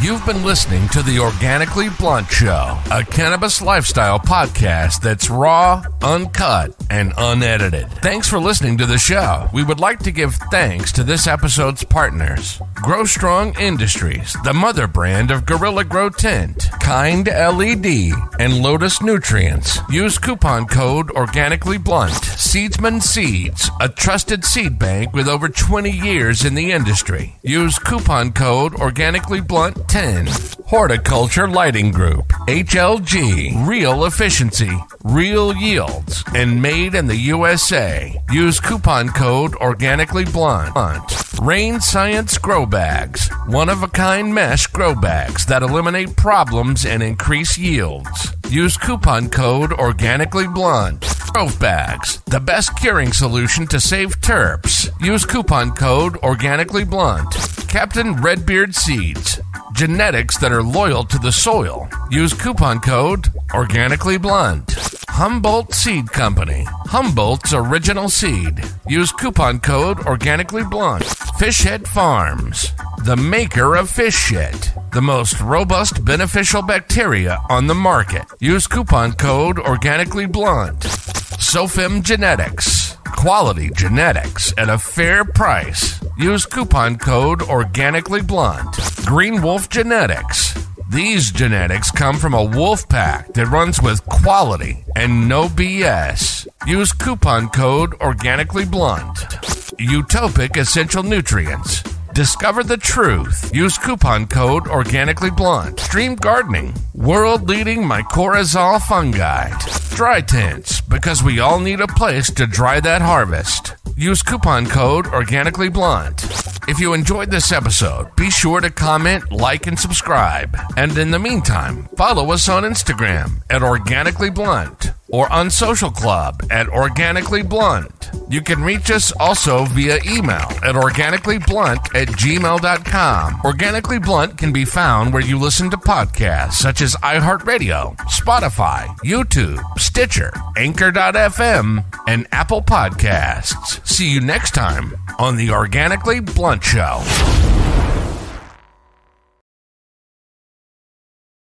You've been listening to the Organically Blunt Show, a cannabis lifestyle podcast that's raw, uncut, and unedited. Thanks for listening to the show. We would like to give thanks to this episode's partners Grow Strong Industries, the mother brand of Gorilla Grow Tent, Kind LED, and Lotus Nutrients. Use coupon code Organically Blunt. Seedsman Seeds, a trusted seed bank with over 20 years in the industry. Use coupon code Organically Blunt 10. Horticulture Lighting Group. HLG. Real efficiency, real yields, and made in the USA. Use coupon code Organically Blunt. Rain Science Grow Bags. One of a kind mesh grow bags that eliminate problems and increase yields. Use coupon code Organically Blunt. Grove Bags. The best curing solution to save terps. Use coupon code Organically Blunt. Captain Redbeard Seeds genetics that are loyal to the soil. Use coupon code Organically Blunt. Humboldt Seed Company. Humboldt's original seed. Use coupon code Organically Blunt. Fishhead Farms, the maker of fish shit. The most robust beneficial bacteria on the market. Use coupon code Organically Blunt. Sofim Genetics, quality genetics at a fair price. Use coupon code Organically Blunt. Green Wolf Genetics. These genetics come from a wolf pack that runs with quality and no BS. Use coupon code Organically Blunt. Utopic Essential Nutrients. Discover the truth. Use coupon code Organically Blunt. Xtreme Gardening. World leading mycorrhizal fungi. Dry tents, because we all need a place to dry that harvest. Use coupon code Organically Blunt. If you enjoyed this episode, be sure to comment, like, and subscribe. And in the meantime, follow us on Instagram at Organically Blunt or on Social Club at Organically Blunt. You can reach us also via email at organicallyblunt at gmail.com. Organically Blunt can be found where you listen to podcasts such as iHeartRadio, Spotify, YouTube, Stitcher, Anchor.fm, and Apple Podcasts. See you next time on the Organically Blunt Show.